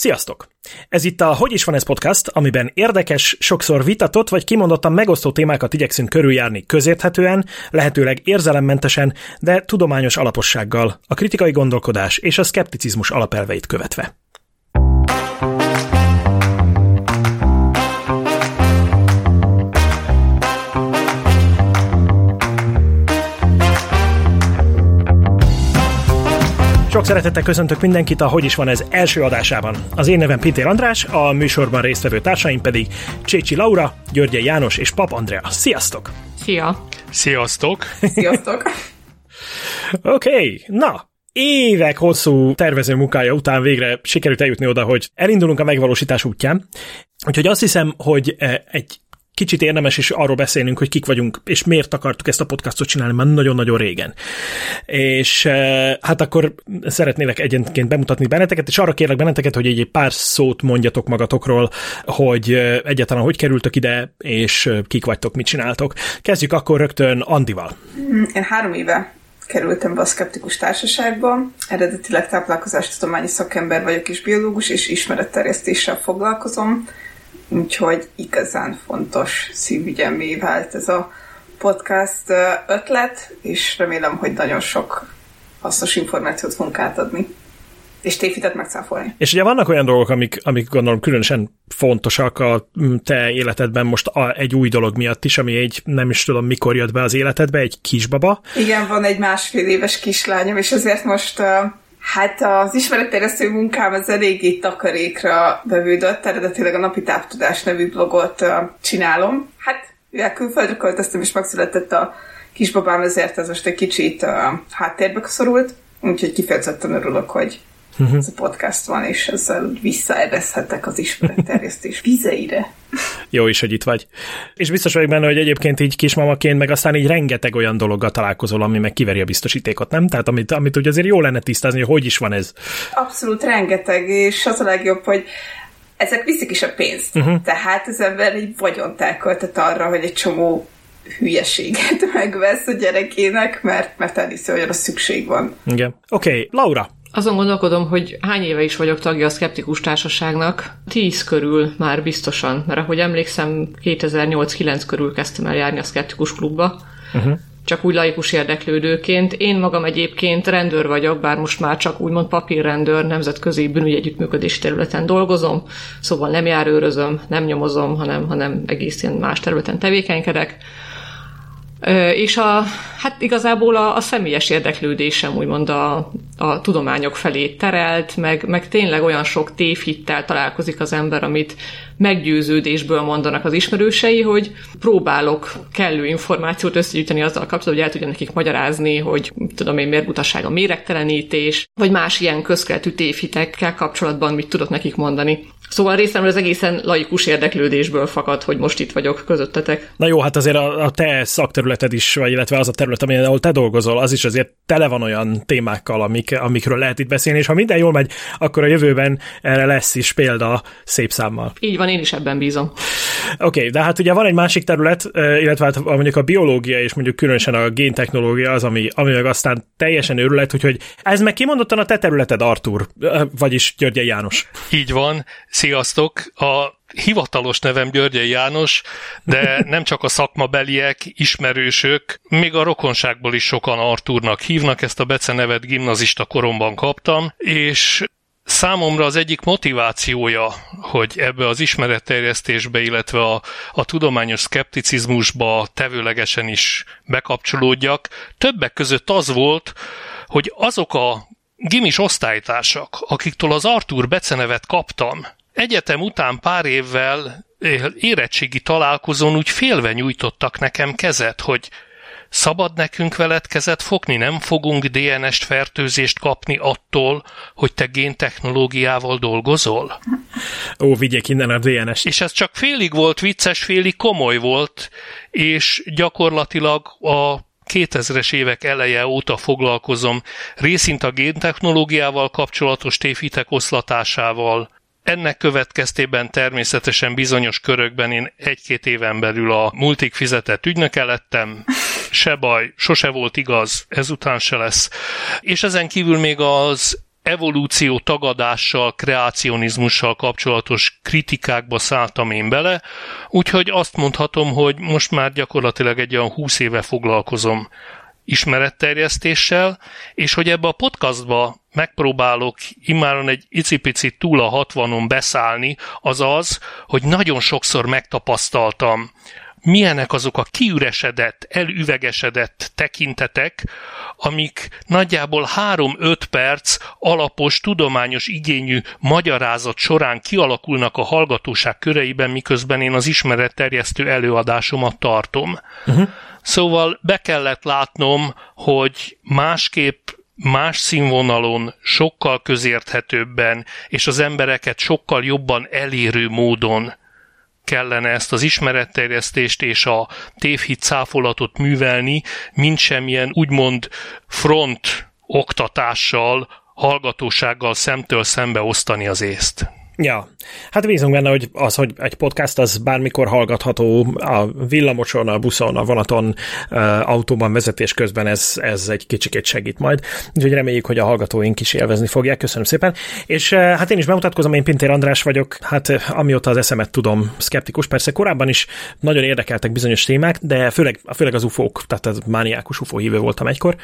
Sziasztok! Ez itt a Hogy is van ez podcast, amiben érdekes, sokszor vitatott vagy kimondottan megosztó témákat igyekszünk körüljárni közérthetően, lehetőleg érzelemmentesen, de tudományos alapossággal, a kritikai gondolkodás és a szkepticizmus alapelveit követve. Sok szeretettel köszöntök mindenkit a Hogy is van ez első adásában. Az én nevem Pintér András, a műsorban résztvevő társaim pedig Csécsi Laura, Györgye János és Pap Andrea. Sziasztok! Szia! Sziasztok! Sziasztok! Oké, okay, na, évek hosszú tervező munkája után végre sikerült eljutni oda, hogy elindulunk a megvalósítás útján. Úgyhogy azt hiszem, hogy eh, egy kicsit érdemes is arról beszélnünk, hogy kik vagyunk, és miért akartuk ezt a podcastot csinálni már nagyon-nagyon régen. És eh, hát akkor szeretnélek egyenként bemutatni benneteket, és arra kérlek benneteket, hogy egy pár szót mondjatok magatokról, hogy eh, egyáltalán hogy kerültök ide, és eh, kik vagytok, mit csináltok. Kezdjük akkor rögtön Andival. Én három éve kerültem be a Skeptikus Társaságba. Eredetileg táplálkozástudományi szakember vagyok és biológus, és ismeretterjesztéssel foglalkozom úgyhogy igazán fontos szívügyemé vált ez a podcast ötlet, és remélem, hogy nagyon sok hasznos információt fogunk átadni és tévhitet megcáfolni. És ugye vannak olyan dolgok, amik, amik gondolom különösen fontosak a te életedben most a, egy új dolog miatt is, ami egy nem is tudom mikor jött be az életedbe, egy kisbaba. Igen, van egy másfél éves kislányom, és ezért most uh, Hát az ismeretterjesztő munkám az eléggé takarékra bevődött, eredetileg a Napi Távtudás nevű blogot csinálom. Hát, mivel külföldre költöztem és megszületett a kisbabám, ezért ez most egy kicsit háttérbe szorult, úgyhogy kifejezetten örülök, hogy uh-huh. ez a podcast van, és ezzel visszaereszhetek az ismeretterjesztés vizeire. Jó is, hogy itt vagy. És biztos vagyok benne, hogy egyébként így kismamaként, meg aztán így rengeteg olyan dologgal találkozol, ami meg kiveri a biztosítékot, nem? Tehát amit, amit ugye azért jó lenne tisztázni, hogy hogy is van ez. Abszolút rengeteg, és az a legjobb, hogy ezek viszik is a pénzt. Uh-huh. Tehát az ember egy vagyont elköltet arra, hogy egy csomó hülyeséget megvesz a gyerekének, mert, mert elhiszi, hogy arra szükség van. Igen. Oké, okay. Laura, azon gondolkodom, hogy hány éve is vagyok tagja a Skeptikus Társaságnak. Tíz körül már biztosan, mert ahogy emlékszem, 2008-9 körül kezdtem el járni a Skeptikus Klubba. Uh-huh. Csak úgy laikus érdeklődőként. Én magam egyébként rendőr vagyok, bár most már csak úgymond papírrendőr, nemzetközi bűnügyi együttműködési területen dolgozom, szóval nem járőrözöm, nem nyomozom, hanem, hanem egész ilyen más területen tevékenykedek. És a, hát igazából a, a személyes érdeklődésem úgymond a, a tudományok felé terelt, meg, meg tényleg olyan sok tévhittel találkozik az ember, amit meggyőződésből mondanak az ismerősei, hogy próbálok kellő információt összegyűjteni azzal kapcsolatban, hogy el tudjam nekik magyarázni, hogy tudom én miért butaság a méregtelenítés, vagy más ilyen közkeletű tévhitekkel kapcsolatban mit tudok nekik mondani. Szóval részemről az egészen laikus érdeklődésből fakad, hogy most itt vagyok közöttetek. Na jó, hát azért a, a te szakterületed is, vagy illetve az a terület, amelyen, ahol te dolgozol, az is azért tele van olyan témákkal, amik, amikről lehet itt beszélni, és ha minden jól megy, akkor a jövőben erre lesz is példa szép számmal. Így van, én is ebben bízom. Oké, okay, de hát ugye van egy másik terület, illetve hát mondjuk a biológia és mondjuk különösen a géntechnológia az, ami, ami meg aztán teljesen őrület, úgyhogy ez meg kimondottan a te területed, Artur, vagyis Györgye János. Így van, sziasztok! A hivatalos nevem Györgye János, de nem csak a szakmabeliek, ismerősök, még a rokonságból is sokan Artúrnak hívnak, ezt a becenevet gimnazista koromban kaptam, és Számomra az egyik motivációja, hogy ebbe az ismeretterjesztésbe, illetve a, a tudományos szkepticizmusba tevőlegesen is bekapcsolódjak, többek között az volt, hogy azok a gimis osztálytársak, akiktől az Artur becenevet kaptam, egyetem után pár évvel érettségi találkozón úgy félve nyújtottak nekem kezet, hogy Szabad nekünk veled kezet fogni, nem fogunk DNS-t fertőzést kapni attól, hogy te géntechnológiával dolgozol? Ó, vigyék innen a DNS-t. És ez csak félig volt vicces, félig komoly volt, és gyakorlatilag a 2000-es évek eleje óta foglalkozom részint a géntechnológiával kapcsolatos tévhitek oszlatásával, ennek következtében természetesen bizonyos körökben én egy-két éven belül a multik fizetett ügynöke lettem, se baj, sose volt igaz, ezután se lesz. És ezen kívül még az evolúció tagadással, kreacionizmussal kapcsolatos kritikákba szálltam én bele, úgyhogy azt mondhatom, hogy most már gyakorlatilag egy olyan 20 éve foglalkozom ismeretterjesztéssel, és hogy ebbe a podcastba megpróbálok immáron egy icipicit túl a hatvanon beszállni, az az, hogy nagyon sokszor megtapasztaltam, milyenek azok a kiüresedett, elüvegesedett tekintetek, amik nagyjából 3-5 perc alapos, tudományos igényű magyarázat során kialakulnak a hallgatóság köreiben, miközben én az ismeretterjesztő előadásomat tartom. Uh-huh. Szóval be kellett látnom, hogy másképp más színvonalon, sokkal közérthetőbben, és az embereket sokkal jobban elérő módon kellene ezt az ismeretterjesztést és a tévhit cáfolatot művelni, mint semmilyen úgymond front oktatással, hallgatósággal szemtől szembe osztani az észt. Ja, hát bízunk benne, hogy az, hogy egy podcast az bármikor hallgatható a villamoson, a buszon, a vonaton, autóban vezetés közben, ez, ez egy kicsikét segít majd. Úgyhogy reméljük, hogy a hallgatóink is élvezni fogják. Köszönöm szépen. És hát én is bemutatkozom, én Pintér András vagyok, hát amióta az eszemet tudom, szkeptikus. Persze korábban is nagyon érdekeltek bizonyos témák, de főleg, főleg az ufók, tehát az mániákus ufó hívő voltam egykor,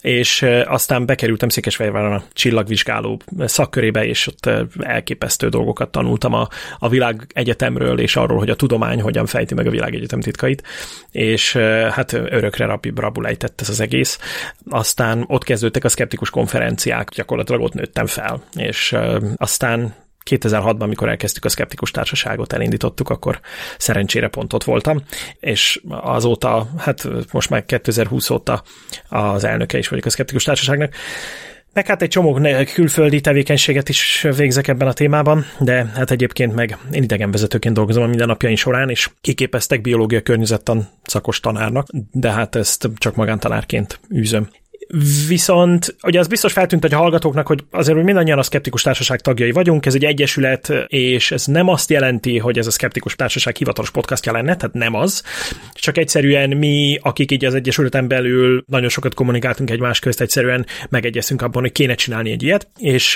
és aztán bekerültem Székesfehérváron a csillagvizsgáló szakkörébe, és ott elképesztő dolgokat tanultam a, a világ egyetemről, és arról, hogy a tudomány hogyan fejti meg a világ egyetem titkait, és hát örökre rabi rabulejtett ez az egész. Aztán ott kezdődtek a szkeptikus konferenciák, gyakorlatilag ott nőttem fel, és aztán 2006-ban, amikor elkezdtük a Skeptikus Társaságot, elindítottuk, akkor szerencsére pont ott voltam, és azóta, hát most már 2020 óta az elnöke is vagyok a Skeptikus Társaságnak, meg hát egy csomó külföldi tevékenységet is végzek ebben a témában, de hát egyébként meg én idegenvezetőként dolgozom a mindennapjaim során, és kiképeztek biológia környezettan szakos tanárnak, de hát ezt csak magántanárként űzöm. Viszont ugye az biztos feltűnt hogy a hallgatóknak, hogy azért hogy mindannyian a szkeptikus társaság tagjai vagyunk, ez egy egyesület, és ez nem azt jelenti, hogy ez a szkeptikus társaság hivatalos podcastja lenne, tehát nem az, csak egyszerűen mi, akik így az egyesületen belül nagyon sokat kommunikáltunk egymás közt, egyszerűen megegyeztünk abban, hogy kéne csinálni egy ilyet, és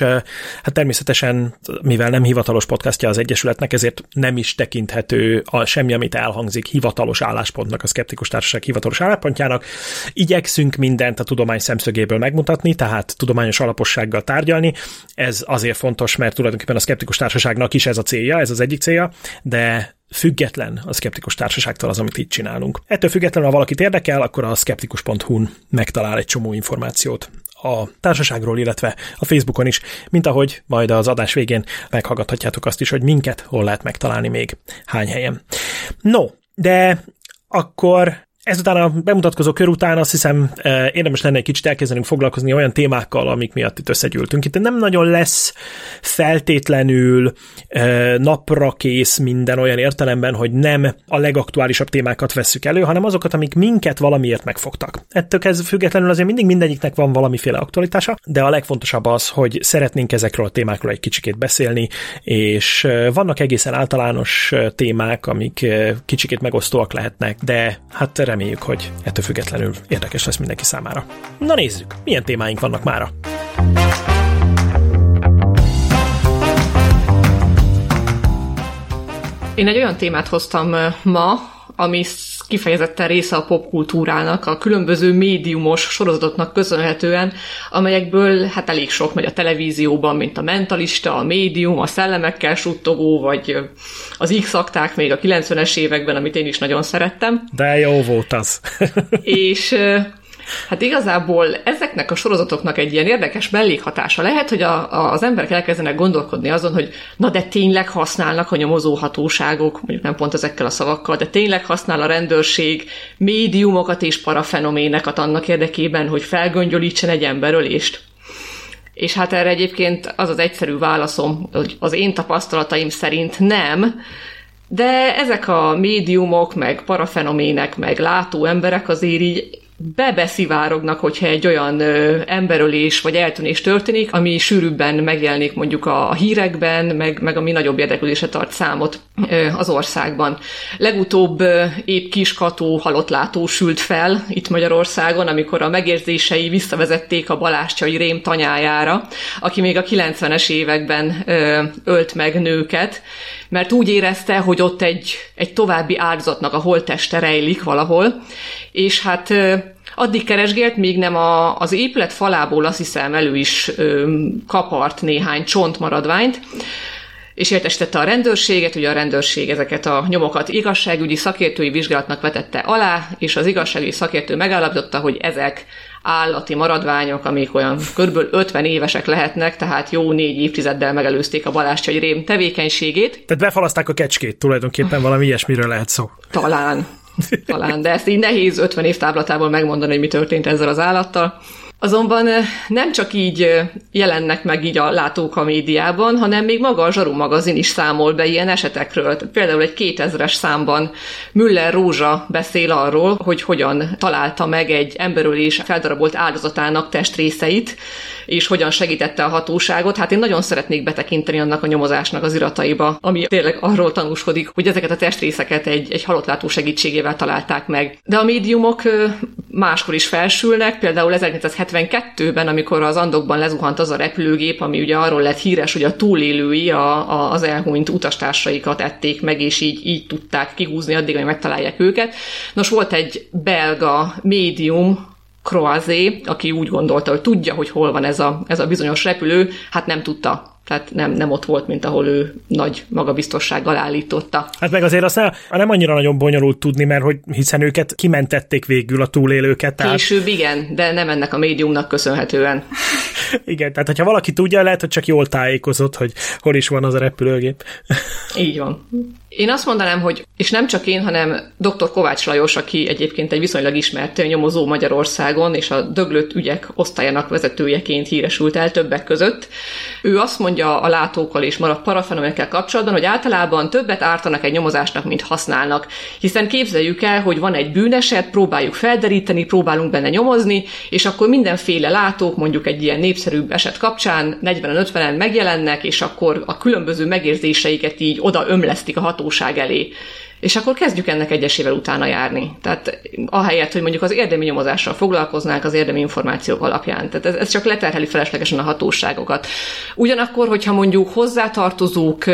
hát természetesen, mivel nem hivatalos podcastja az egyesületnek, ezért nem is tekinthető a semmi, amit elhangzik hivatalos álláspontnak, a szkeptikus társaság hivatalos álláspontjának. Igyekszünk mindent a tudomány szemszögéből megmutatni, tehát tudományos alapossággal tárgyalni. Ez azért fontos, mert tulajdonképpen a szkeptikus társaságnak is ez a célja, ez az egyik célja, de független a szkeptikus társaságtól az, amit itt csinálunk. Ettől függetlenül, ha valakit érdekel, akkor a skeptikus.hu-n megtalál egy csomó információt a társaságról, illetve a Facebookon is, mint ahogy majd az adás végén meghallgathatjátok azt is, hogy minket hol lehet megtalálni még hány helyen. No, de akkor Ezután a bemutatkozó kör után azt hiszem eh, érdemes lenne egy kicsit elkezdenünk foglalkozni olyan témákkal, amik miatt itt összegyűltünk. Itt nem nagyon lesz feltétlenül eh, napra kész minden olyan értelemben, hogy nem a legaktuálisabb témákat vesszük elő, hanem azokat, amik minket valamiért megfogtak. Ettől ez függetlenül azért mindig mindegyiknek van valamiféle aktualitása, de a legfontosabb az, hogy szeretnénk ezekről a témákról egy kicsikét beszélni, és eh, vannak egészen általános témák, amik kicsikét megosztóak lehetnek, de hát reméljük, hogy ettől függetlenül érdekes lesz mindenki számára. Na nézzük, milyen témáink vannak mára. Én egy olyan témát hoztam ma, ami kifejezetten része a popkultúrának, a különböző médiumos sorozatoknak köszönhetően, amelyekből hát elég sok megy a televízióban, mint a Mentalista, a Médium, a Szellemekkel suttogó, vagy az X-akták még a 90-es években, amit én is nagyon szerettem. De jó volt az. és Hát igazából ezeknek a sorozatoknak egy ilyen érdekes mellékhatása lehet, hogy a, a, az emberek elkezdenek gondolkodni azon, hogy na de tényleg használnak a nyomozóhatóságok, mondjuk nem pont ezekkel a szavakkal, de tényleg használ a rendőrség médiumokat és parafenoméneket annak érdekében, hogy felgöngyölítsen egy emberölést. És hát erre egyébként az az egyszerű válaszom, hogy az én tapasztalataim szerint nem, de ezek a médiumok, meg parafenomének, meg látó emberek azért így bebeszivárognak, hogyha egy olyan ö, emberölés vagy eltűnés történik, ami sűrűbben megjelenik mondjuk a, a hírekben, meg, meg ami nagyobb érdeklődésre tart számot ö, az országban. Legutóbb ö, épp Kiskató halottlátó sült fel itt Magyarországon, amikor a megérzései visszavezették a Balázscsai Rém tanyájára, aki még a 90-es években ö, ölt meg nőket, mert úgy érezte, hogy ott egy, egy további áldozatnak a holtteste rejlik valahol, és hát addig keresgélt, míg nem a, az épület falából azt hiszem elő is ö, kapart néhány csontmaradványt, és értesítette a rendőrséget, ugye a rendőrség ezeket a nyomokat igazságügyi szakértői vizsgálatnak vetette alá, és az igazságügyi szakértő megállapította, hogy ezek állati maradványok, amik olyan kb. 50 évesek lehetnek, tehát jó négy évtizeddel megelőzték a Balázscsai Rém tevékenységét. Tehát befalaszták a kecskét, tulajdonképpen valami ilyesmiről lehet szó. Talán. Talán, de ezt így nehéz 50 év táblatából megmondani, hogy mi történt ezzel az állattal. Azonban nem csak így jelennek meg így a látók a médiában, hanem még maga a Zsaru magazin is számol be ilyen esetekről. Például egy 2000-es számban Müller Rózsa beszél arról, hogy hogyan találta meg egy emberölés feldarabolt áldozatának testrészeit, és hogyan segítette a hatóságot. Hát én nagyon szeretnék betekinteni annak a nyomozásnak az irataiba, ami tényleg arról tanúskodik, hogy ezeket a testrészeket egy, egy halottlátó segítségével találták meg. De a médiumok máskor is felsülnek, például 1972-ben, amikor az Andokban lezuhant az a repülőgép, ami ugye arról lett híres, hogy a túlélői a, a, az elhunyt utastársaikat ették meg, és így, így tudták kihúzni addig, hogy megtalálják őket. Nos, volt egy belga médium, Croazé, aki úgy gondolta, hogy tudja, hogy hol van ez a, ez a bizonyos repülő, hát nem tudta tehát nem, nem ott volt, mint ahol ő nagy magabiztossággal állította. Hát meg azért azt nem annyira nagyon bonyolult tudni, mert hogy hiszen őket kimentették végül a túlélőket. Tehát... Később igen, de nem ennek a médiumnak köszönhetően. igen, tehát hogyha valaki tudja, lehet, hogy csak jól tájékozott, hogy hol is van az a repülőgép. Így van. Én azt mondanám, hogy, és nem csak én, hanem dr. Kovács Lajos, aki egyébként egy viszonylag ismert nyomozó Magyarországon, és a döglött ügyek osztályának vezetőjeként híresült el többek között. Ő azt mondja a látókkal és parafenomenekkel kapcsolatban, hogy általában többet ártanak egy nyomozásnak, mint használnak. Hiszen képzeljük el, hogy van egy bűneset, próbáljuk felderíteni, próbálunk benne nyomozni, és akkor mindenféle látók, mondjuk egy ilyen népszerűbb eset kapcsán 40-50-en megjelennek, és akkor a különböző megérzéseiket így oda ömlesztik a ható hatóság elé. És akkor kezdjük ennek egyesével utána járni. Tehát ahelyett, hogy mondjuk az érdemi nyomozással foglalkoznánk az érdemi információk alapján. Tehát ez, ez csak leterheli feleslegesen a hatóságokat. Ugyanakkor, hogyha mondjuk hozzátartozók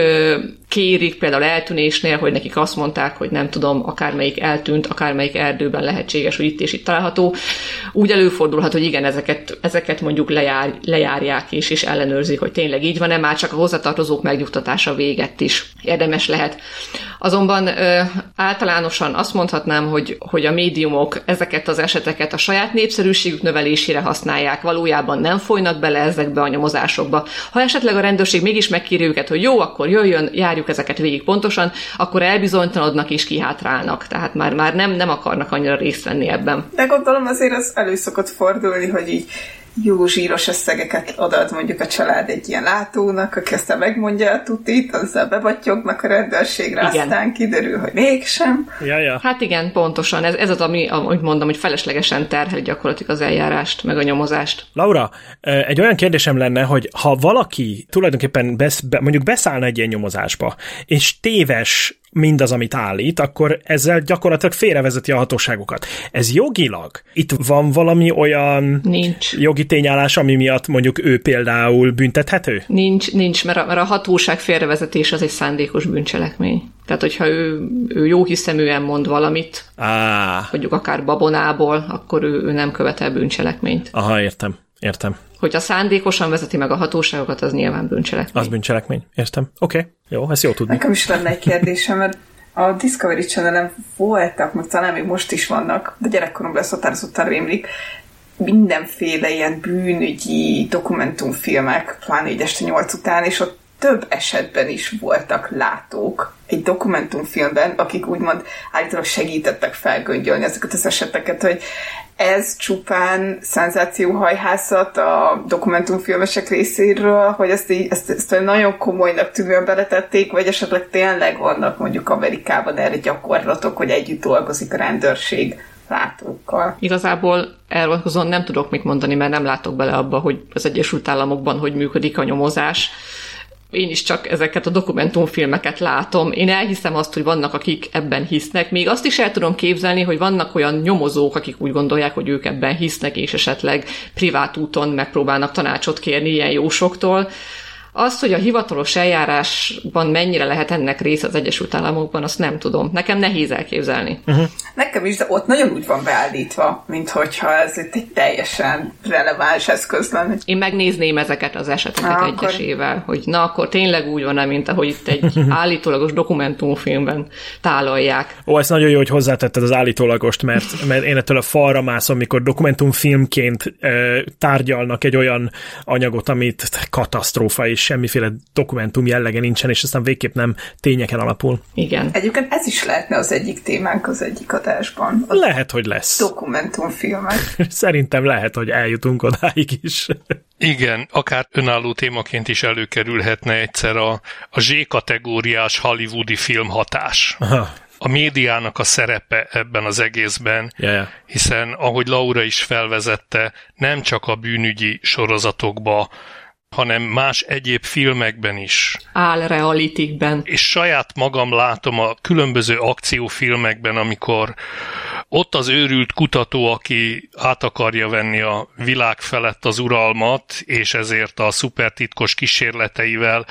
kérik, például eltűnésnél, hogy nekik azt mondták, hogy nem tudom, akármelyik eltűnt, akármelyik erdőben lehetséges, hogy itt és itt található, úgy előfordulhat, hogy igen, ezeket, ezeket mondjuk lejár, lejárják és, és ellenőrzik, hogy tényleg így van-e, már csak a hozzátartozók megnyugtatása véget is érdemes lehet. Azonban ö, általánosan azt mondhatnám, hogy, hogy a médiumok ezeket az eseteket a saját népszerűségük növelésére használják, valójában nem folynak bele ezekbe a nyomozásokba. Ha esetleg a rendőrség mégis megkéri őket, hogy jó, akkor jöjjön, járjuk ezeket végig pontosan, akkor elbizonytalanodnak és kihátrálnak. Tehát már, már nem, nem akarnak annyira részt venni ebben. De gondolom azért az elő szokott fordulni, hogy így jó zsíros összegeket adad mondjuk a család egy ilyen látónak, aki aztán megmondja a tutit, azzal bebattyognak a rendőrségre, igen. aztán kiderül, hogy mégsem. Ja, ja. Hát igen, pontosan. Ez, ez az, ami, amit mondom, hogy feleslegesen terhel gyakorlatilag az eljárást, meg a nyomozást. Laura, egy olyan kérdésem lenne, hogy ha valaki tulajdonképpen besz, be, mondjuk beszállna egy ilyen nyomozásba, és téves mindaz, amit állít, akkor ezzel gyakorlatilag félrevezeti a hatóságokat. Ez jogilag? Itt van valami olyan nincs. jogi tényállás, ami miatt mondjuk ő például büntethető? Nincs, nincs, mert a, mert a hatóság félrevezetés az egy szándékos bűncselekmény. Tehát, hogyha ő, ő jó hiszeműen mond valamit, ah. mondjuk akár babonából, akkor ő, ő nem követel bűncselekményt. Aha, értem. Értem. Hogyha szándékosan vezeti meg a hatóságokat, az nyilván bűncselekmény. Az bűncselekmény, értem. Oké, okay. jó, ezt jó tudni. Nekem is lenne egy kérdésem, mert a Discovery channel voltak, meg talán még most is vannak, de gyerekkoromban ezt határozottan rémlik, mindenféle ilyen bűnügyi dokumentumfilmek, pláne egy este nyolc után, és ott több esetben is voltak látók egy dokumentumfilmben, akik úgymond állítólag segítettek felgöngyölni ezeket az eseteket, hogy ez csupán szenzációhajhászat a dokumentumfilmesek részéről, hogy ezt, így, ezt, ezt nagyon komolynak tűnően beletették, vagy esetleg tényleg vannak mondjuk Amerikában erre gyakorlatok, hogy együtt dolgozik a rendőrség látókkal. Igazából erről nem tudok mit mondani, mert nem látok bele abba, hogy az Egyesült Államokban hogy működik a nyomozás én is csak ezeket a dokumentumfilmeket látom. Én elhiszem azt, hogy vannak, akik ebben hisznek. Még azt is el tudom képzelni, hogy vannak olyan nyomozók, akik úgy gondolják, hogy ők ebben hisznek, és esetleg privát úton megpróbálnak tanácsot kérni ilyen jósoktól. Az, hogy a hivatalos eljárásban mennyire lehet ennek része az Egyesült Államokban, azt nem tudom. Nekem nehéz elképzelni. Uh-huh. Nekem is, de ott nagyon úgy van beállítva, mint hogyha ez itt egy teljesen releváns eszköz lenne. Én megnézném ezeket az eseteket na, egyesével, akkor... hogy na akkor tényleg úgy van mint ahogy itt egy állítólagos dokumentumfilmben tálalják. Ó, ez nagyon jó, hogy hozzátetted az állítólagost, mert, mert én ettől a falra mászom, mikor dokumentumfilmként e, tárgyalnak egy olyan anyagot, amit katasztrófa is semmiféle dokumentum jellege nincsen, és aztán végképp nem tényeken alapul. Igen. Egyébként ez is lehetne az egyik témánk az egyik adásban. Az lehet, hogy lesz. Dokumentumfilmek. Szerintem lehet, hogy eljutunk odáig is. Igen, akár önálló témaként is előkerülhetne egyszer a, a Z-kategóriás hollywoodi filmhatás. Aha a médiának a szerepe ebben az egészben, yeah, yeah. hiszen ahogy Laura is felvezette, nem csak a bűnügyi sorozatokba hanem más egyéb filmekben is. Álrealitikben. És saját magam látom a különböző akciófilmekben, amikor ott az őrült kutató, aki át akarja venni a világ felett az uralmat, és ezért a szupertitkos kísérleteivel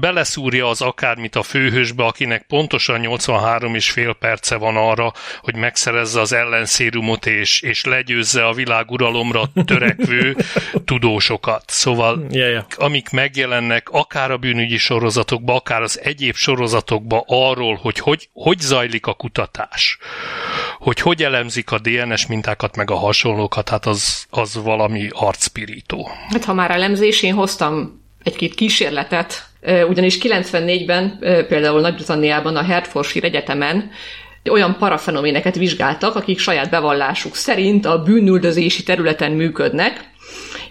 beleszúrja az akármit a főhősbe, akinek pontosan 83 és fél perce van arra, hogy megszerezze az ellenszérumot, és, és legyőzze a világ uralomra törekvő tudósokat. Szóval yeah, yeah. Amik megjelennek akár a bűnügyi sorozatokba, akár az egyéb sorozatokba arról, hogy hogy, hogy zajlik a kutatás, hogy hogy elemzik a DNS mintákat, meg a hasonlókat, hát az, az valami arcpirító. Hát ha már elemzés, én hoztam egy-két kísérletet, ugyanis 94-ben például Nagy-Britanniában a Hertfordshire Egyetemen olyan parafenoméneket vizsgáltak, akik saját bevallásuk szerint a bűnüldözési területen működnek,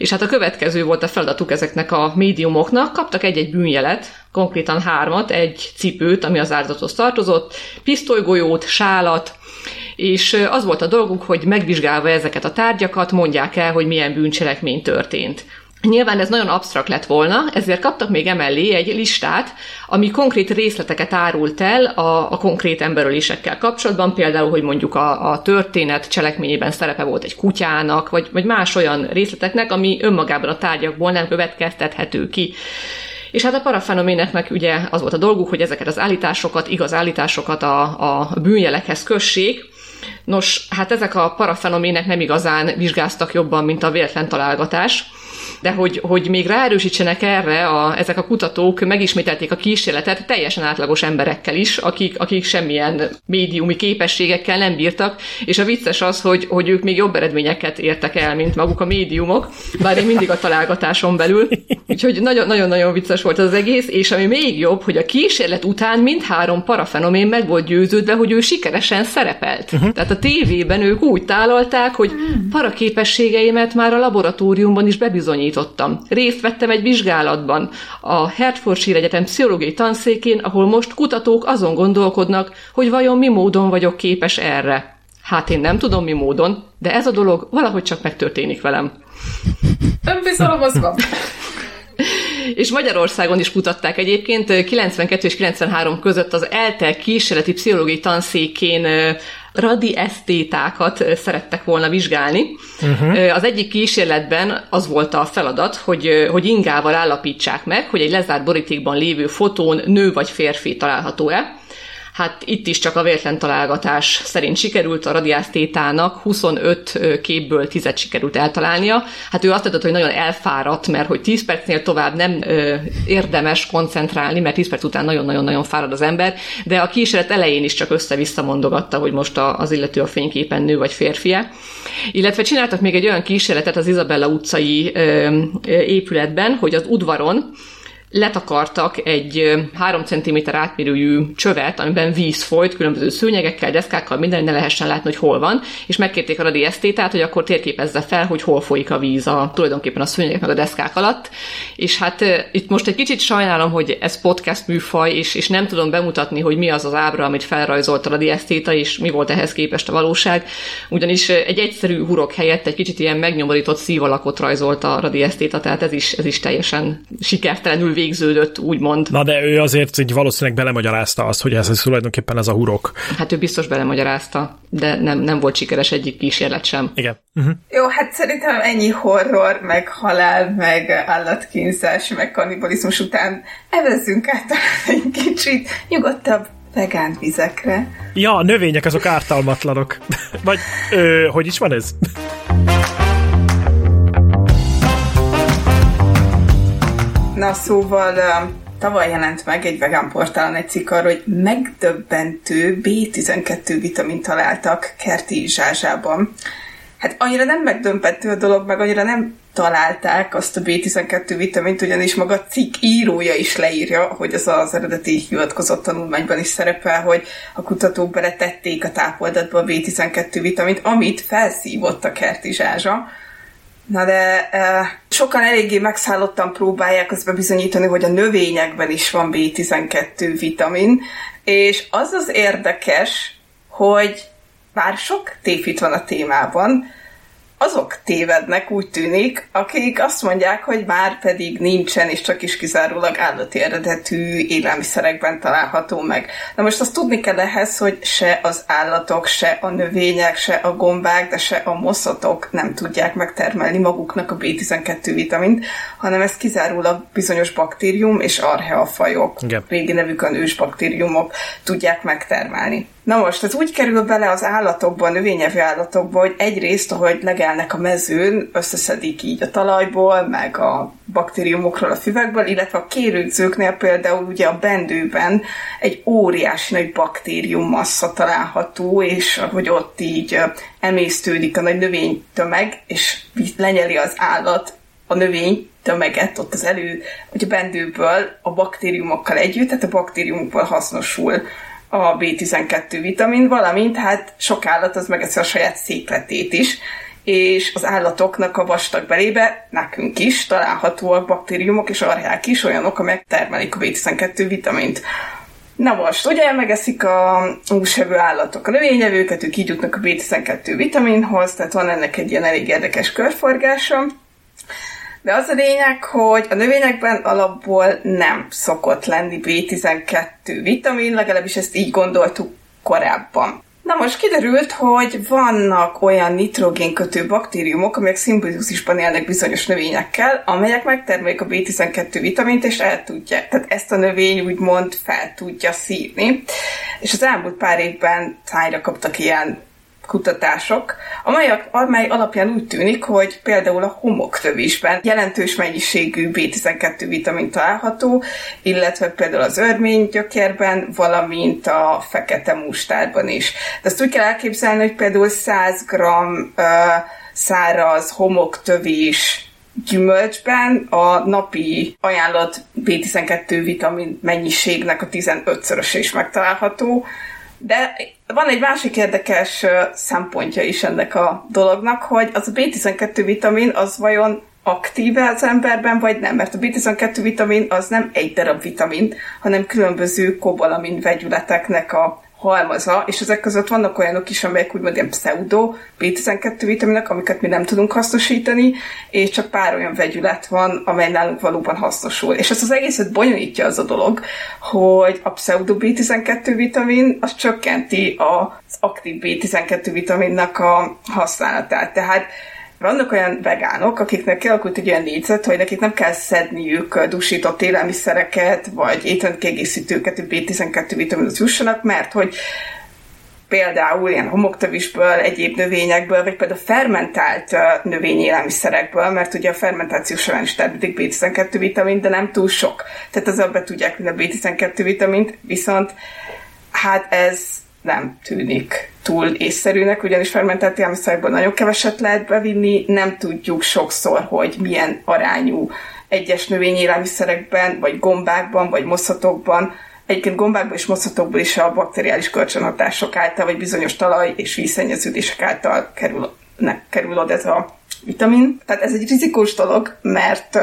és hát a következő volt a feladatuk ezeknek a médiumoknak, kaptak egy-egy bűnjelet, konkrétan hármat, egy cipőt, ami az áldozathoz tartozott, pisztolygolyót, sálat, és az volt a dolguk, hogy megvizsgálva ezeket a tárgyakat, mondják el, hogy milyen bűncselekmény történt. Nyilván ez nagyon absztrakt lett volna, ezért kaptak még emellé egy listát, ami konkrét részleteket árult el a, a konkrét emberölésekkel kapcsolatban, például, hogy mondjuk a, a történet cselekményében szerepe volt egy kutyának, vagy, vagy más olyan részleteknek, ami önmagában a tárgyakból nem következtethető ki. És hát a parafenoméneknek ugye az volt a dolguk, hogy ezeket az állításokat, igaz állításokat a, a bűnjelekhez kössék, Nos, hát ezek a parafenomének nem igazán vizsgáztak jobban, mint a véletlen találgatás, de hogy, hogy még ráerősítsenek erre, a, ezek a kutatók megismételték a kísérletet teljesen átlagos emberekkel is, akik, akik semmilyen médiumi képességekkel nem bírtak, és a vicces az, hogy, hogy ők még jobb eredményeket értek el, mint maguk a médiumok, bár én mindig a találgatáson belül. Úgyhogy nagyon-nagyon vicces volt az egész, és ami még jobb, hogy a kísérlet után mindhárom parafenomén meg volt győződve, hogy ő sikeresen szerepelt. Uh-huh. Tehát a tévében ők úgy tálalták, hogy paraképességeimet már a laboratóriumban is bebizonyít bizonyítottam. Részt vettem egy vizsgálatban a Hertfordshire Egyetem pszichológiai tanszékén, ahol most kutatók azon gondolkodnak, hogy vajon mi módon vagyok képes erre. Hát én nem tudom mi módon, de ez a dolog valahogy csak megtörténik velem. Önbizalom az van. és Magyarországon is kutatták egyébként 92 és 93 között az ELTE kísérleti pszichológiai tanszékén radiesztétákat szerettek volna vizsgálni. Uh-huh. Az egyik kísérletben az volt a feladat, hogy, hogy ingával állapítsák meg, hogy egy lezárt borítékban lévő fotón nő vagy férfi található-e. Hát itt is csak a véletlen találgatás szerint sikerült a radiásztétának 25 képből 10 sikerült eltalálnia. Hát ő azt adott, hogy nagyon elfáradt, mert hogy 10 percnél tovább nem ö, érdemes koncentrálni, mert 10 perc után nagyon-nagyon-nagyon fárad az ember, de a kísérlet elején is csak össze-vissza mondogatta, hogy most a, az illető a fényképen nő vagy férfie. Illetve csináltak még egy olyan kísérletet az Izabella utcai ö, ö, épületben, hogy az udvaron letakartak egy 3 cm átmérőjű csövet, amiben víz folyt, különböző szőnyegekkel, deszkákkal, minden, ne lehessen látni, hogy hol van, és megkérték a radiesztétát, hogy akkor térképezze fel, hogy hol folyik a víz a, tulajdonképpen a szőnyegek meg a deszkák alatt. És hát itt most egy kicsit sajnálom, hogy ez podcast műfaj, és, és nem tudom bemutatni, hogy mi az az ábra, amit felrajzolt a radiesztéta, és mi volt ehhez képest a valóság. Ugyanis egy egyszerű hurok helyett egy kicsit ilyen megnyomorított szívalakot rajzolt a radiesztéta, tehát ez is, ez is teljesen sikertelenül végződött, úgymond. Na de ő azért így valószínűleg belemagyarázta azt, hogy ez, ez tulajdonképpen ez a hurok. Hát ő biztos belemagyarázta, de nem, nem volt sikeres egyik kísérlet sem. Igen. Uh-huh. Jó, hát szerintem ennyi horror, meg halál, meg állatkínzás, meg kannibalizmus után evezzünk át egy kicsit nyugodtabb vegán vizekre. Ja, a növények azok ártalmatlanok. Vagy, ö, hogy is van ez? Na szóval tavaly jelent meg egy vegán portálon egy cikk arról, hogy megdöbbentő B12 vitamin találtak kerti zsázsában. Hát annyira nem megdöbbentő a dolog, meg annyira nem találták azt a B12 vitamint, ugyanis maga a cikk írója is leírja, hogy ez az eredeti hivatkozott tanulmányban is szerepel, hogy a kutatók beletették a tápoldatba a B12 vitamint, amit felszívott a kerti zsázsa, Na de e, sokan eléggé megszállottan próbálják azt bebizonyítani, hogy a növényekben is van B12 vitamin, és az az érdekes, hogy bár sok tévhit van a témában, azok tévednek, úgy tűnik, akik azt mondják, hogy már pedig nincsen, és csak is kizárólag állati eredetű élelmiszerekben található meg. Na most azt tudni kell ehhez, hogy se az állatok, se a növények, se a gombák, de se a moszatok nem tudják megtermelni maguknak a B12 vitamint, hanem ez kizárólag bizonyos baktérium és archeafajok, Igen. régi nevükön ősbaktériumok tudják megtermelni. Na most, ez úgy kerül bele az állatokba, a növényevő állatokba, hogy egyrészt, ahogy legelnek a mezőn, összeszedik így a talajból, meg a baktériumokról a füvekből, illetve a kérődzőknél például ugye a bendőben egy óriási nagy baktériummassa található, és hogy ott így emésztődik a nagy növénytömeg, és lenyeli az állat a növény tömeget ott az elő, hogy a bendőből a baktériumokkal együtt, tehát a baktériumokból hasznosul a B12 vitamin, valamint hát sok állat az megeszi a saját székletét is, és az állatoknak a vastag belébe, nekünk is találhatóak baktériumok és archák is, olyanok, amelyek termelik a B12 vitamint. Na most, ugye megeszik a húsevő állatok a növényevőket, ők így jutnak a B12 vitaminhoz, tehát van ennek egy ilyen elég érdekes körforgása. De az a lényeg, hogy a növényekben alapból nem szokott lenni B12 vitamin, legalábbis ezt így gondoltuk korábban. Na most kiderült, hogy vannak olyan nitrogénkötő baktériumok, amelyek szimbiózisban élnek bizonyos növényekkel, amelyek megtermelik a B12 vitamint, és el tudja, tehát ezt a növény úgymond fel tudja szívni. És az elmúlt pár évben szájra kaptak ilyen kutatások, amely, amely alapján úgy tűnik, hogy például a homoktövésben jelentős mennyiségű B12 vitamin található, illetve például az örménygyökérben, valamint a fekete mustárban is. De ezt úgy kell elképzelni, hogy például 100 g uh, száraz homoktövés gyümölcsben a napi ajánlott B12 vitamin mennyiségnek a 15-szöröse is megtalálható, de van egy másik érdekes szempontja is ennek a dolognak, hogy az a B12 vitamin az vajon aktíve az emberben, vagy nem, mert a B12 vitamin az nem egy darab vitamin, hanem különböző kobalamin vegyületeknek a halmaza, és ezek között vannak olyanok is, amelyek úgymond ilyen pseudo B12 vitaminok, amiket mi nem tudunk hasznosítani, és csak pár olyan vegyület van, amely nálunk valóban hasznosul. És ezt az egészet bonyolítja az a dolog, hogy a pseudo B12 vitamin az csökkenti az aktív B12 vitaminnak a használatát. Tehát vannak olyan vegánok, akiknek kialakult egy olyan négyzet, hogy nekik nem kell szedniük dusított élelmiszereket, vagy étrendkiegészítőket, hogy B12 vitaminot jussanak, mert hogy például ilyen homoktövisből, egyéb növényekből, vagy például fermentált növényi élelmiszerekből, mert ugye a fermentáció során is termelik B12 vitamin, de nem túl sok. Tehát az be tudják a B12 vitamint, viszont hát ez nem tűnik túl észszerűnek, ugyanis fermentált élelmiszerekből nagyon keveset lehet bevinni, nem tudjuk sokszor, hogy milyen arányú egyes növényélelmiszerekben, vagy gombákban, vagy moszatokban, Egyébként gombákból és moszatokból is a bakteriális kölcsönhatások által, vagy bizonyos talaj és vízszennyeződések által kerül, ne, kerül oda ez a vitamin. Tehát ez egy rizikós dolog, mert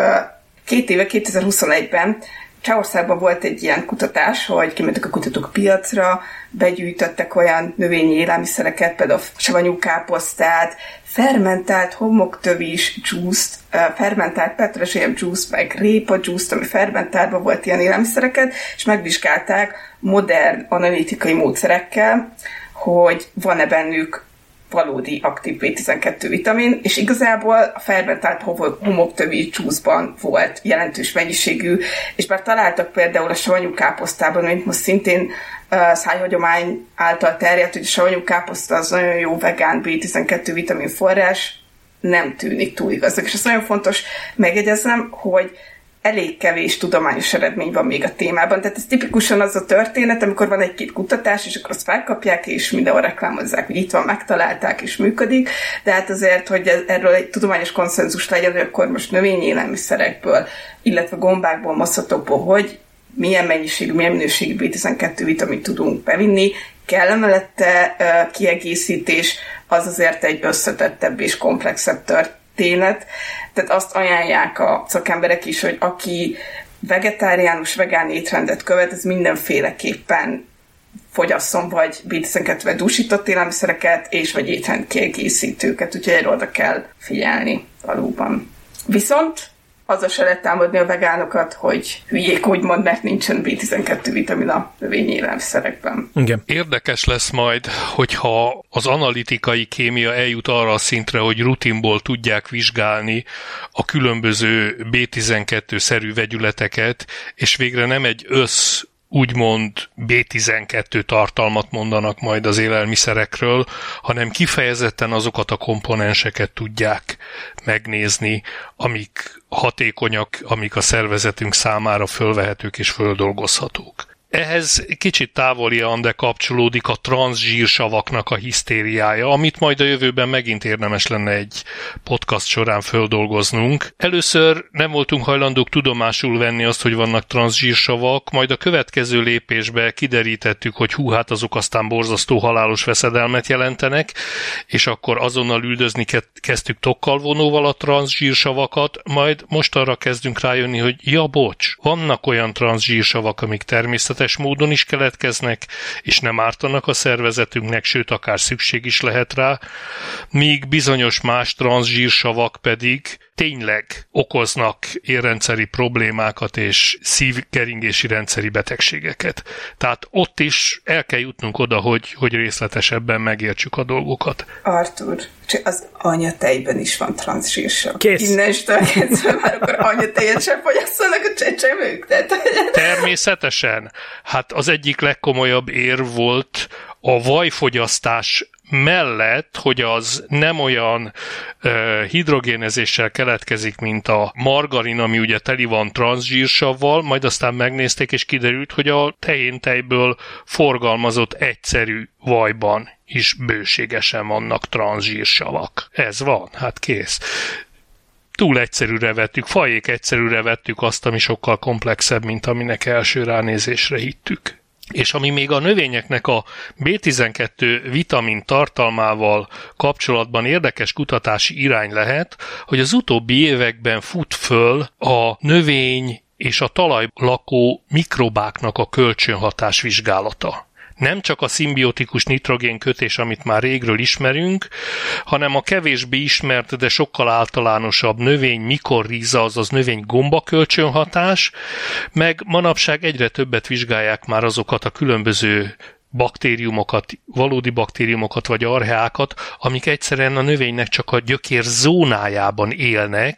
két éve, 2021-ben Csehországban volt egy ilyen kutatás, hogy kimentek a kutatók piacra, begyűjtöttek olyan növényi élelmiszereket, például savanyú káposztát, fermentált homoktövis juice fermentált petrezselyem juice, meg répa juice ami fermentálva volt ilyen élelmiszereket, és megvizsgálták modern analitikai módszerekkel, hogy van-e bennük valódi aktív B12 vitamin, és igazából a fermentált homoktövi csúszban volt jelentős mennyiségű, és bár találtak például a savanyú káposztában, mint most szintén uh, szájhagyomány által terjedt, hogy a savanyú káposzta az nagyon jó vegán B12 vitamin forrás, nem tűnik túl igaznak. És ez nagyon fontos megjegyeznem, hogy elég kevés tudományos eredmény van még a témában. Tehát ez tipikusan az a történet, amikor van egy-két kutatás, és akkor azt felkapják, és mindenhol reklámozzák, hogy itt van, megtalálták, és működik. De hát azért, hogy erről egy tudományos konszenzus legyen, hogy akkor most növényélelmiszerekből, illetve gombákból, moszatokból, hogy milyen mennyiségű, milyen minőségű B12 vitamint tudunk bevinni, kell mellette kiegészítés, az azért egy összetettebb és komplexebb történet. Tehát azt ajánlják a szakemberek is, hogy aki vegetáriánus, vegán étrendet követ, ez mindenféleképpen fogyasszon vagy B12 dúsított élelmiszereket, és vagy étrend kiegészítőket, úgyhogy erről oda kell figyelni valóban. Viszont azzal se lehet támadni a vegánokat, hogy hülyék úgymond, mert nincsen B12 vitamin a növényi élelmiszerekben. Igen. Érdekes lesz majd, hogyha az analitikai kémia eljut arra a szintre, hogy rutinból tudják vizsgálni a különböző B12-szerű vegyületeket, és végre nem egy össz úgymond B12 tartalmat mondanak majd az élelmiszerekről, hanem kifejezetten azokat a komponenseket tudják megnézni, amik hatékonyak, amik a szervezetünk számára fölvehetők és földolgozhatók. Ehhez kicsit távolian, de kapcsolódik a transzsírsavaknak a hisztériája, amit majd a jövőben megint érdemes lenne egy podcast során földolgoznunk. Először nem voltunk hajlandók tudomásul venni azt, hogy vannak transzsírsavak, majd a következő lépésbe kiderítettük, hogy hú, hát azok aztán borzasztó halálos veszedelmet jelentenek, és akkor azonnal üldözni kezdtük tokkalvonóval a transzsírsavakat, majd most arra kezdünk rájönni, hogy ja bocs, vannak olyan transzsírsavak, amik természetesen természetes módon is keletkeznek, és nem ártanak a szervezetünknek, sőt, akár szükség is lehet rá, míg bizonyos más transzsírsavak pedig tényleg okoznak érrendszeri problémákat és szívkeringési rendszeri betegségeket. Tehát ott is el kell jutnunk oda, hogy, hogy részletesebben megértsük a dolgokat. Artur, csak az anyatejben is van transzsírsav. Kész. Innestől kezdve már akkor anyatejet sem fogyasszanak a csecsemők. Tehát... Természetesen. Hát az egyik legkomolyabb ér volt a vajfogyasztás mellett, hogy az nem olyan uh, hidrogénezéssel keletkezik, mint a margarin, ami ugye teli van transzsírsavval, majd aztán megnézték, és kiderült, hogy a tejéntejből forgalmazott egyszerű vajban is bőségesen vannak transzsírsavak. Ez van, hát kész túl egyszerűre vettük, fajék egyszerűre vettük azt, ami sokkal komplexebb, mint aminek első ránézésre hittük. És ami még a növényeknek a B12 vitamin tartalmával kapcsolatban érdekes kutatási irány lehet, hogy az utóbbi években fut föl a növény és a talaj lakó mikrobáknak a kölcsönhatás vizsgálata nem csak a szimbiotikus nitrogén kötés, amit már régről ismerünk, hanem a kevésbé ismert, de sokkal általánosabb növény mikorríza, azaz növény gomba kölcsönhatás, meg manapság egyre többet vizsgálják már azokat a különböző baktériumokat, valódi baktériumokat vagy archeákat, amik egyszerűen a növénynek csak a gyökér zónájában élnek,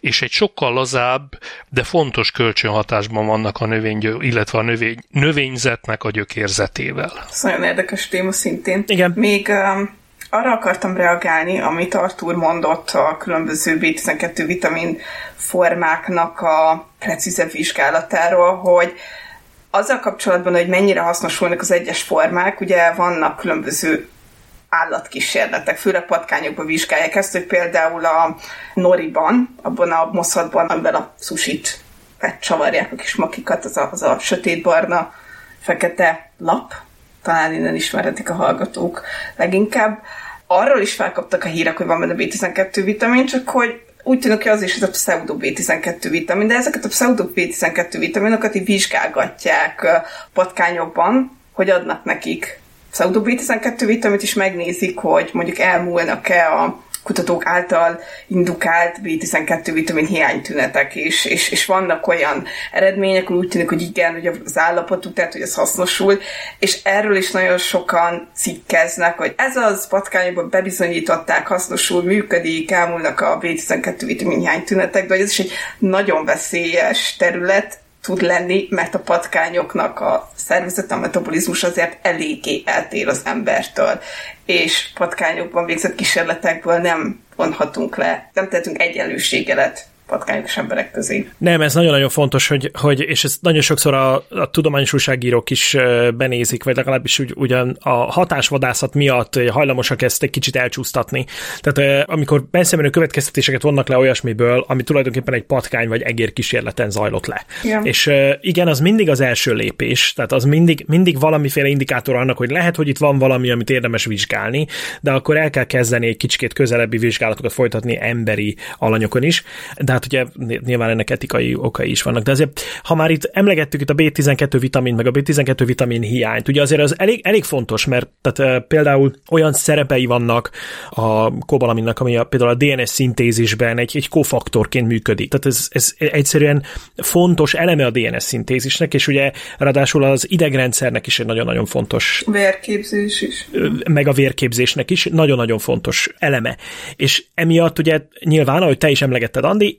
és egy sokkal lazább, de fontos kölcsönhatásban vannak a növény, illetve a növény, növényzetnek a gyökérzetével. Ez nagyon érdekes téma szintén. Igen. Még um, arra akartam reagálni, amit Artur mondott a különböző B12 vitamin formáknak a precízebb vizsgálatáról, hogy azzal kapcsolatban, hogy mennyire hasznosulnak az egyes formák, ugye vannak különböző állatkísérletek, főleg patkányokban vizsgálják ezt, hogy például a noriban, abban a moszatban, amiben a susit csavarják a kis makikat, az a, az a sötétbarna, fekete lap, talán innen ismerhetik a hallgatók leginkább. Arról is felkaptak a hírek, hogy van benne B12 vitamin, csak hogy úgy tűnik, hogy az is ez a pseudo B12 vitamin, de ezeket a pseudo B12 vitaminokat így vizsgálgatják patkányokban, hogy adnak nekik pseudo B12 vitamint, és megnézik, hogy mondjuk elmúlnak-e a kutatók által indukált B12 vitamin hiánytünetek is, és, és vannak olyan eredmények, hogy úgy tűnik, hogy igen, hogy az állapotuk, tehát hogy ez hasznosul, és erről is nagyon sokan cikkeznek, hogy ez az patkányokban bebizonyították, hasznosul, működik, elmúlnak a B12 vitamin hiánytünetek, de hogy ez is egy nagyon veszélyes terület, tud lenni, mert a patkányoknak a szervezet, a metabolizmus azért eléggé eltér az embertől, és patkányokban végzett kísérletekből nem vonhatunk le, nem tehetünk egyenlőségelet patkányos emberek közé. Nem, ez nagyon-nagyon fontos, hogy, hogy és ez nagyon sokszor a, a tudományos újságírók is benézik, vagy legalábbis úgy, ugyan a hatásvadászat miatt hajlamosak ezt egy kicsit elcsúsztatni. Tehát amikor beszélmenő következtetéseket vonnak le olyasmiből, ami tulajdonképpen egy patkány vagy egér kísérleten zajlott le. Ja. És igen, az mindig az első lépés, tehát az mindig, mindig valamiféle indikátor annak, hogy lehet, hogy itt van valami, amit érdemes vizsgálni, de akkor el kell kezdeni egy kicsit közelebbi vizsgálatokat folytatni emberi alanyokon is. De hát ugye nyilván ennek etikai okai is vannak, de azért, ha már itt emlegettük itt a B12 vitamin, meg a B12 vitamin hiányt, ugye azért az elég, elég fontos, mert tehát például olyan szerepei vannak a kobalaminnak, ami a, például a DNS szintézisben egy, egy kofaktorként működik. Tehát ez, ez egyszerűen fontos eleme a DNS szintézisnek, és ugye ráadásul az idegrendszernek is egy nagyon-nagyon fontos. Vérképzés is. Meg a vérképzésnek is nagyon-nagyon fontos eleme. És emiatt ugye nyilván, ahogy te is emlegetted, Andi,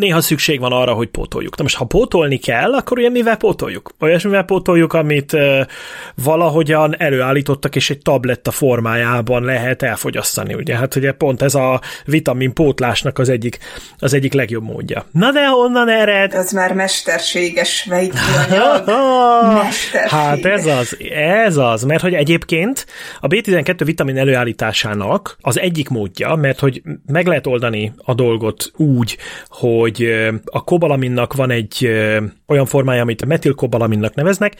néha szükség van arra, hogy pótoljuk. Na most, ha pótolni kell, akkor ugye mivel pótoljuk? Olyasmivel pótoljuk, amit uh, valahogyan előállítottak, és egy tabletta formájában lehet elfogyasztani, ugye? Hát ugye pont ez a vitamin pótlásnak az egyik, az egyik legjobb módja. Na de honnan ered? Ez már mesterséges vegyanyag. mesterséges. Hát ez az, ez az, mert hogy egyébként a B12 vitamin előállításának az egyik módja, mert hogy meg lehet oldani a dolgot úgy, hogy hogy a kobalaminnak van egy olyan formája, amit metilkobalaminnak neveznek.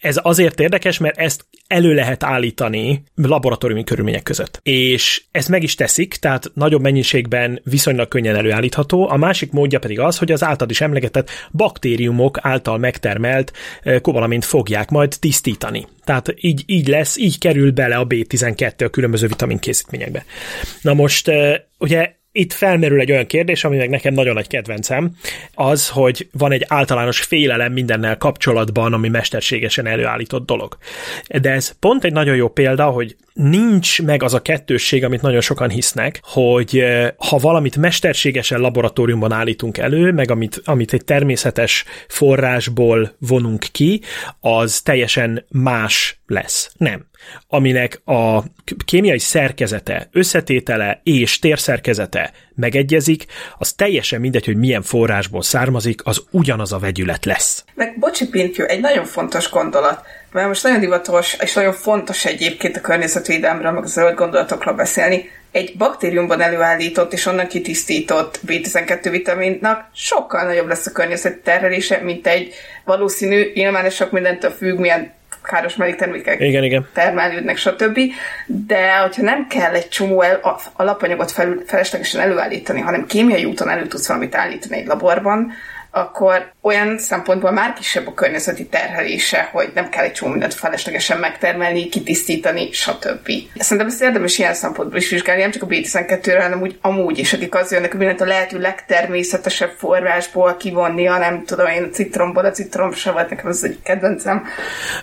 Ez azért érdekes, mert ezt elő lehet állítani laboratóriumi körülmények között. És ezt meg is teszik, tehát nagyobb mennyiségben viszonylag könnyen előállítható. A másik módja pedig az, hogy az által is emlegetett baktériumok által megtermelt kobalamint fogják majd tisztítani. Tehát így, így lesz, így kerül bele a B12 a különböző vitaminkészítményekbe. Na most ugye itt felmerül egy olyan kérdés, ami meg nekem nagyon nagy kedvencem, az, hogy van egy általános félelem mindennel kapcsolatban, ami mesterségesen előállított dolog. De ez pont egy nagyon jó példa, hogy nincs meg az a kettősség, amit nagyon sokan hisznek, hogy eh, ha valamit mesterségesen laboratóriumban állítunk elő, meg amit, amit egy természetes forrásból vonunk ki, az teljesen más lesz. Nem aminek a kémiai szerkezete, összetétele és térszerkezete megegyezik, az teljesen mindegy, hogy milyen forrásból származik, az ugyanaz a vegyület lesz. Meg bocsi Pintyő, egy nagyon fontos gondolat, mert most nagyon divatos, és nagyon fontos egyébként a környezetvédelemről, meg a zöld gondolatokról beszélni, egy baktériumban előállított és onnan kitisztított B12 vitaminnak sokkal nagyobb lesz a környezeti terhelése, mint egy valószínű, nyilván sok mindentől függ, milyen káros melléktermékek igen, igen. termelődnek, stb. De hogyha nem kell egy csomó el, alapanyagot fel, feleslegesen előállítani, hanem kémiai úton elő tudsz valamit állítani egy laborban, akkor olyan szempontból már kisebb a környezeti terhelése, hogy nem kell egy csomó mindent feleslegesen megtermelni, kitisztítani, stb. Szerintem ezt érdemes ilyen szempontból is vizsgálni, nem csak a B12-re, hanem úgy amúgy is, akik az jönnek, hogy mindent a lehető legtermészetesebb forrásból kivonni, a nem tudom én, a citromból, a citromsavat, nekem az egy kedvencem.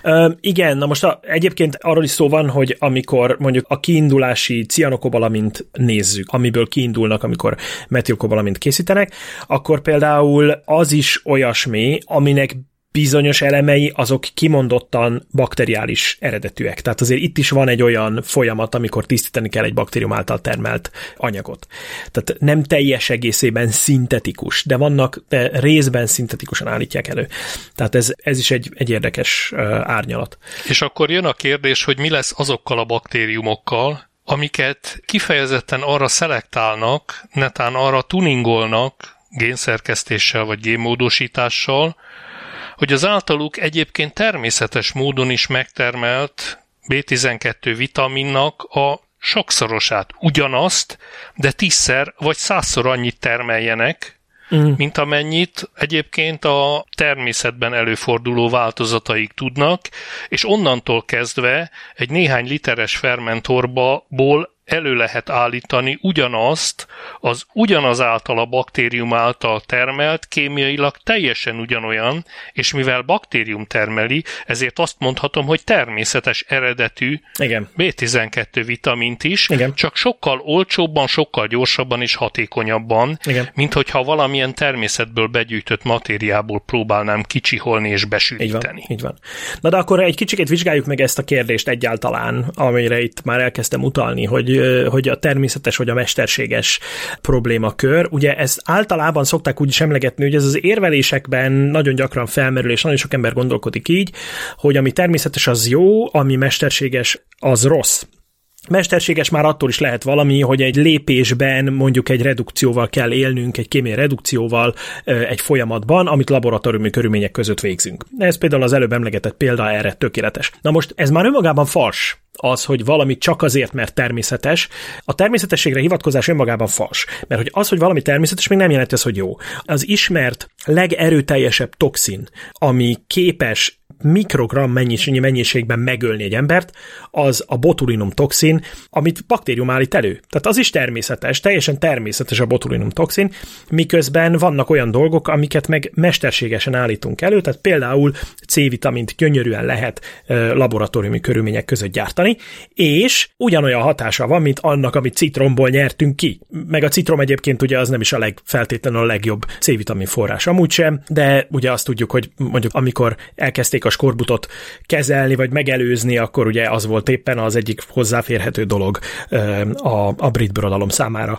Ö, igen, na most a, egyébként arról is szó van, hogy amikor mondjuk a kiindulási cianokobalamint nézzük, amiből kiindulnak, amikor metilkobalamint készítenek, akkor például az is olyasmi, aminek bizonyos elemei azok kimondottan bakteriális eredetűek. Tehát azért itt is van egy olyan folyamat, amikor tisztítani kell egy baktérium által termelt anyagot. Tehát nem teljes egészében szintetikus, de vannak, de részben szintetikusan állítják elő. Tehát ez, ez is egy, egy érdekes árnyalat. És akkor jön a kérdés, hogy mi lesz azokkal a baktériumokkal, amiket kifejezetten arra szelektálnak, netán arra tuningolnak, génszerkesztéssel vagy génmódosítással, hogy az általuk egyébként természetes módon is megtermelt B12 vitaminnak a sokszorosát, ugyanazt, de tízszer vagy százszor annyit termeljenek, mm. mint amennyit egyébként a természetben előforduló változataik tudnak, és onnantól kezdve egy néhány literes fermentorból elő lehet állítani ugyanazt, az ugyanaz által a baktérium által termelt, kémiailag teljesen ugyanolyan, és mivel baktérium termeli, ezért azt mondhatom, hogy természetes eredetű Igen. B12 vitamint is, Igen. csak sokkal olcsóbban, sokkal gyorsabban és hatékonyabban, Igen. mint hogyha valamilyen természetből begyűjtött matériából próbálnám kicsiholni és Így van, besűríteni. így van. Na de akkor egy kicsit vizsgáljuk meg ezt a kérdést egyáltalán, amire itt már elkezdtem utalni, hogy, hogy a természetes vagy a mesterséges problémakör. Ugye ezt általában szokták úgy is emlegetni, hogy ez az érvelésekben nagyon gyakran felmerül, és nagyon sok ember gondolkodik így, hogy ami természetes az jó, ami mesterséges az rossz. Mesterséges már attól is lehet valami, hogy egy lépésben mondjuk egy redukcióval kell élnünk, egy kémiai redukcióval egy folyamatban, amit laboratóriumi körülmények között végzünk. Ez például az előbb emlegetett példa erre tökéletes. Na most ez már önmagában fals, az, hogy valami csak azért, mert természetes. A természetességre hivatkozás önmagában fals. Mert hogy az, hogy valami természetes, még nem jelenti az, hogy jó. Az ismert legerőteljesebb toxin, ami képes mikrogram mennyiségű mennyiségben megölni egy embert, az a botulinum toxin, amit baktérium állít elő. Tehát az is természetes, teljesen természetes a botulinum toxin, miközben vannak olyan dolgok, amiket meg mesterségesen állítunk elő, tehát például C-vitamint gyönyörűen lehet laboratóriumi körülmények között gyártani, és ugyanolyan hatása van, mint annak, amit citromból nyertünk ki. Meg a citrom egyébként ugye az nem is a legfeltétlenül a legjobb C-vitamin forrás amúgy sem, de ugye azt tudjuk, hogy mondjuk amikor elkezdték a skorbutot kezelni, vagy megelőzni, akkor ugye az volt éppen az egyik hozzáférhető dolog a, a brit birodalom számára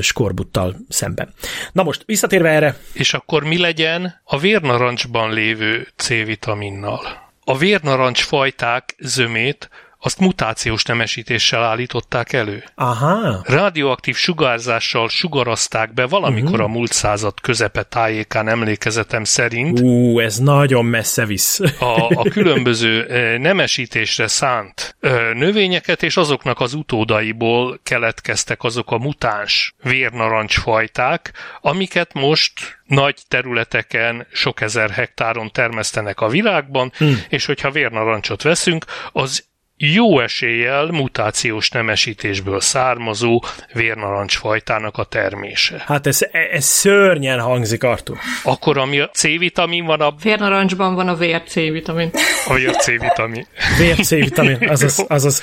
skorbuttal szemben. Na most, visszatérve erre, És akkor mi legyen a vérnarancsban lévő C-vitaminnal? A vérnarancs fajták zömét azt mutációs nemesítéssel állították elő. aha, Radioaktív sugárzással sugarazták be valamikor Mhm. a múlt század közepe tájékán emlékezetem szerint ú, ez nagyon messze visz. a, a különböző nemesítésre szánt növényeket, és azoknak az utódaiból keletkeztek azok a mutáns vérnarancsfajták, amiket most nagy területeken, sok ezer hektáron termesztenek a világban, hmm. és hogyha vérnarancsot veszünk, az jó eséllyel mutációs nemesítésből származó vérnarancsfajtának a termése. Hát ez, ez szörnyen hangzik, Artur. Akkor ami a C-vitamin van, a, Vérnarancsban van a vér C-vitamin. vagy a C-vitamin. Vér C-vitamin, azaz, azaz.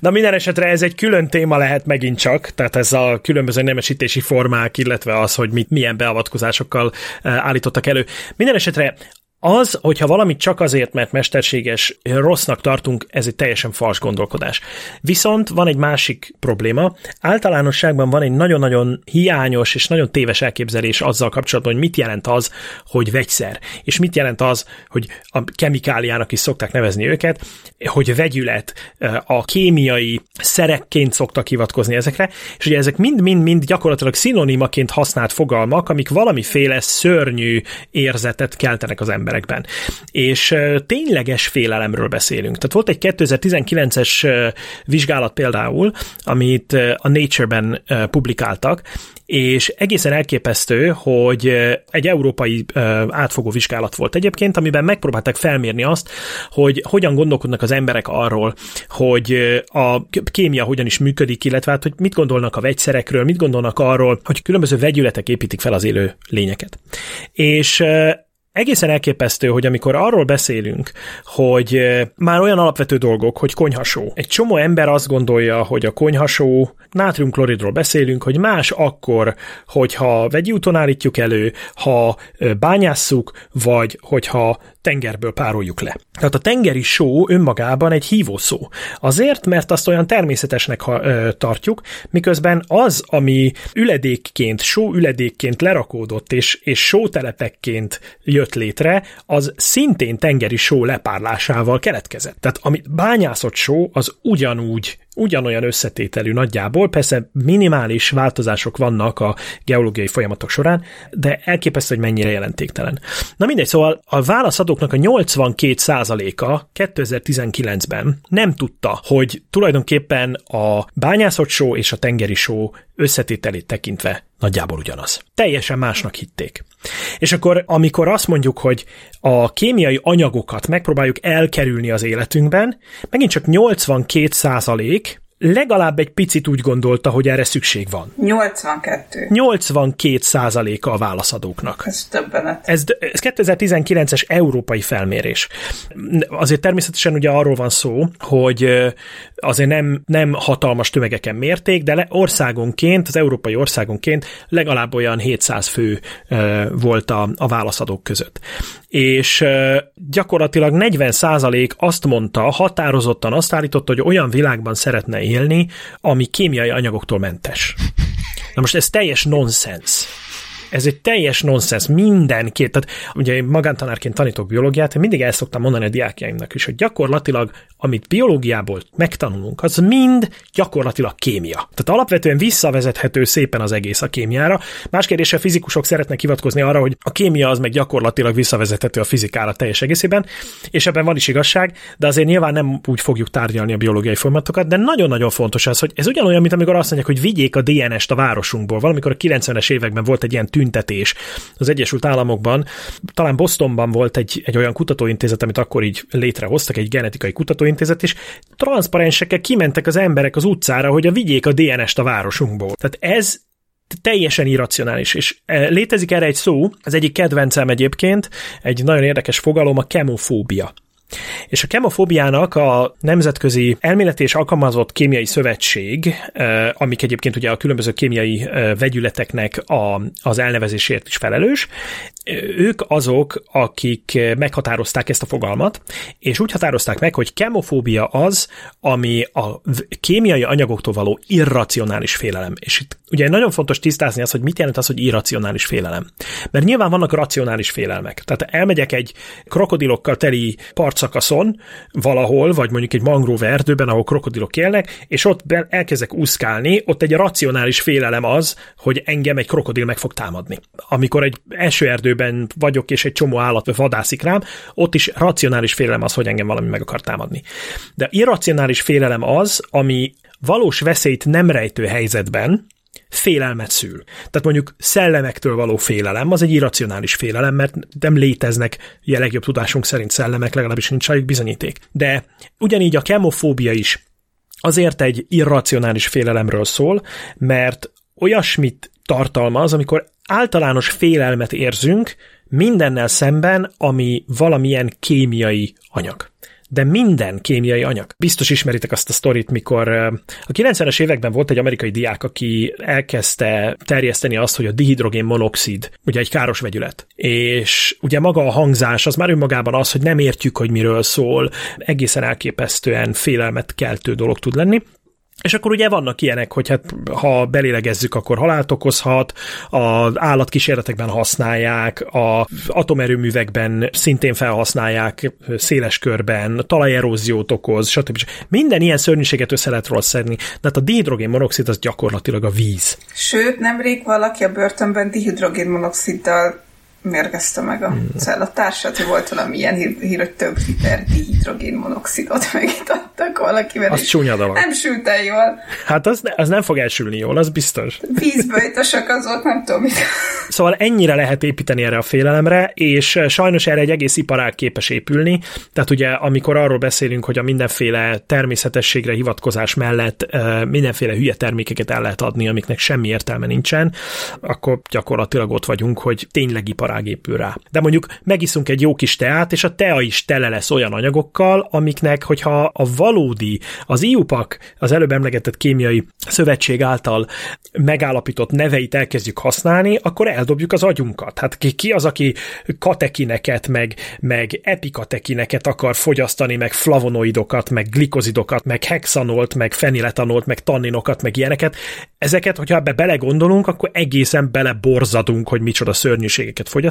Na minden esetre ez egy külön téma lehet megint csak, tehát ez a különböző nemesítési formák, illetve az, hogy mit, milyen beavatkozásokkal eh, állítottak elő. Minden esetre az, hogyha valamit csak azért, mert mesterséges, rossznak tartunk, ez egy teljesen fals gondolkodás. Viszont van egy másik probléma. Általánosságban van egy nagyon-nagyon hiányos és nagyon téves elképzelés azzal kapcsolatban, hogy mit jelent az, hogy vegyszer, és mit jelent az, hogy a kemikáliának is szokták nevezni őket, hogy vegyület, a kémiai szerekként szoktak hivatkozni ezekre, és ugye ezek mind-mind-mind gyakorlatilag szinonimaként használt fogalmak, amik valamiféle szörnyű érzetet keltenek az emberekben. És tényleges félelemről beszélünk. Tehát volt egy 2019-es ö, vizsgálat például, amit a Nature-ben publikáltak, és egészen elképesztő, hogy egy európai átfogó vizsgálat volt egyébként, amiben megpróbálták felmérni azt, hogy hogyan gondolkodnak az emberek arról, hogy a kémia hogyan is működik, illetve hát, hogy mit gondolnak a vegyszerekről, mit gondolnak arról, hogy különböző vegyületek építik fel az élő lényeket. És egészen elképesztő, hogy amikor arról beszélünk, hogy már olyan alapvető dolgok, hogy konyhasó. Egy csomó ember azt gondolja, hogy a konyhasó nátriumkloridról beszélünk, hogy más akkor, hogyha vegyi úton állítjuk elő, ha bányásszuk, vagy hogyha tengerből pároljuk le. Tehát a tengeri só önmagában egy hívó szó. Azért, mert azt olyan természetesnek tartjuk, miközben az, ami üledékként, só üledékként lerakódott és, és sótelepekként jött létre, az szintén tengeri só lepárlásával keletkezett. Tehát ami bányászott só, az ugyanúgy ugyanolyan összetételű nagyjából, persze minimális változások vannak a geológiai folyamatok során, de elképesztő, hogy mennyire jelentéktelen. Na mindegy, szóval a válaszadóknak a 82%-a 2019-ben nem tudta, hogy tulajdonképpen a bányászott só és a tengeri só összetételét tekintve nagyjából ugyanaz. Teljesen másnak hitték. És akkor, amikor azt mondjuk, hogy a kémiai anyagokat megpróbáljuk elkerülni az életünkben, megint csak 82 százalék legalább egy picit úgy gondolta, hogy erre szükség van. 82. 82 százaléka a válaszadóknak. Ez többenet. Ez, ez 2019-es európai felmérés. Azért természetesen ugye arról van szó, hogy azért nem, nem hatalmas tömegeken mérték, de le, országonként, az európai országonként legalább olyan 700 fő volt a, a válaszadók között és gyakorlatilag 40% azt mondta, határozottan azt állította, hogy olyan világban szeretne élni, ami kémiai anyagoktól mentes. Na most ez teljes nonsens. Ez egy teljes nonsens, mindenki. Tehát ugye én magántanárként tanítok biológiát, én mindig el szoktam mondani a diákjaimnak is, hogy gyakorlatilag, amit biológiából megtanulunk, az mind gyakorlatilag kémia. Tehát alapvetően visszavezethető szépen az egész a kémiára. Más kérdés, a fizikusok szeretnek hivatkozni arra, hogy a kémia az meg gyakorlatilag visszavezethető a fizikára teljes egészében, és ebben van is igazság, de azért nyilván nem úgy fogjuk tárgyalni a biológiai folyamatokat, de nagyon-nagyon fontos az, hogy ez ugyanolyan, mint amikor azt mondják, hogy vigyék a DNS-t a városunkból. Valamikor a 90-es években volt egy ilyen tűn tüntetés az Egyesült Államokban. Talán Bostonban volt egy, egy olyan kutatóintézet, amit akkor így létrehoztak, egy genetikai kutatóintézet, és transzparensekkel kimentek az emberek az utcára, hogy a vigyék a DNS-t a városunkból. Tehát ez teljesen irracionális, és e, létezik erre egy szó, az egyik kedvencem egyébként, egy nagyon érdekes fogalom, a kemofóbia. És a kemofóbiának a Nemzetközi Elméleti és Alkalmazott Kémiai Szövetség, amik egyébként ugye a különböző kémiai vegyületeknek a, az elnevezésért is felelős, ők azok, akik meghatározták ezt a fogalmat, és úgy határozták meg, hogy kemofóbia az, ami a kémiai anyagoktól való irracionális félelem. És itt ugye nagyon fontos tisztázni az, hogy mit jelent az, hogy irracionális félelem. Mert nyilván vannak racionális félelmek. Tehát elmegyek egy krokodilokkal teli partszakaszon valahol, vagy mondjuk egy mangrove erdőben, ahol krokodilok élnek, és ott elkezdek úszkálni, ott egy racionális félelem az, hogy engem egy krokodil meg fog támadni. Amikor egy esőerdőben vagyok, és egy csomó állat vadászik rám, ott is racionális félelem az, hogy engem valami meg akar támadni. De irracionális félelem az, ami valós veszélyt nem rejtő helyzetben, félelmet szül. Tehát mondjuk szellemektől való félelem, az egy irracionális félelem, mert nem léteznek legjobb tudásunk szerint szellemek, legalábbis nincs rájuk bizonyíték. De ugyanígy a kemofóbia is azért egy irracionális félelemről szól, mert olyasmit tartalmaz, amikor általános félelmet érzünk mindennel szemben, ami valamilyen kémiai anyag de minden kémiai anyag. Biztos ismeritek azt a sztorit, mikor a 90-es években volt egy amerikai diák, aki elkezdte terjeszteni azt, hogy a dihidrogén monoxid ugye egy káros vegyület. És ugye maga a hangzás az már önmagában az, hogy nem értjük, hogy miről szól, egészen elképesztően félelmet keltő dolog tud lenni. És akkor ugye vannak ilyenek, hogy hát ha belélegezzük, akkor halált okozhat, az állatkísérletekben használják, a atomerőművekben szintén felhasználják széles körben, talajeróziót okoz, stb. Minden ilyen szörnyűséget össze lehet róla szedni, de hát a dihidrogén monoxid az gyakorlatilag a víz. Sőt, nemrég valaki a börtönben dihidrogén monoxiddal mérgezte meg a cellatársat, hogy volt valami ilyen hír, hír hogy több liter dihidrogén monoxidot megitattak valakivel. Az csúnya dolog. Nem sült el jól. Hát az, az nem fog elsülni jól, az biztos. Vízböjtösök azok, nem tudom mit. Szóval ennyire lehet építeni erre a félelemre, és sajnos erre egy egész iparág képes épülni. Tehát ugye, amikor arról beszélünk, hogy a mindenféle természetességre hivatkozás mellett mindenféle hülye termékeket el lehet adni, amiknek semmi értelme nincsen, akkor gyakorlatilag ott vagyunk, hogy tényleg iparág gazdaság épül rá. De mondjuk megiszunk egy jó kis teát, és a tea is tele lesz olyan anyagokkal, amiknek, hogyha a valódi, az IUPAC, az előbb emlegetett kémiai szövetség által megállapított neveit elkezdjük használni, akkor eldobjuk az agyunkat. Hát ki, ki az, aki katekineket, meg, meg epikatekineket akar fogyasztani, meg flavonoidokat, meg glikozidokat, meg hexanolt, meg feniletanolt, meg tanninokat, meg ilyeneket. Ezeket, hogyha ebbe belegondolunk, akkor egészen beleborzadunk, hogy micsoda szörnyűségeket fogyasztunk,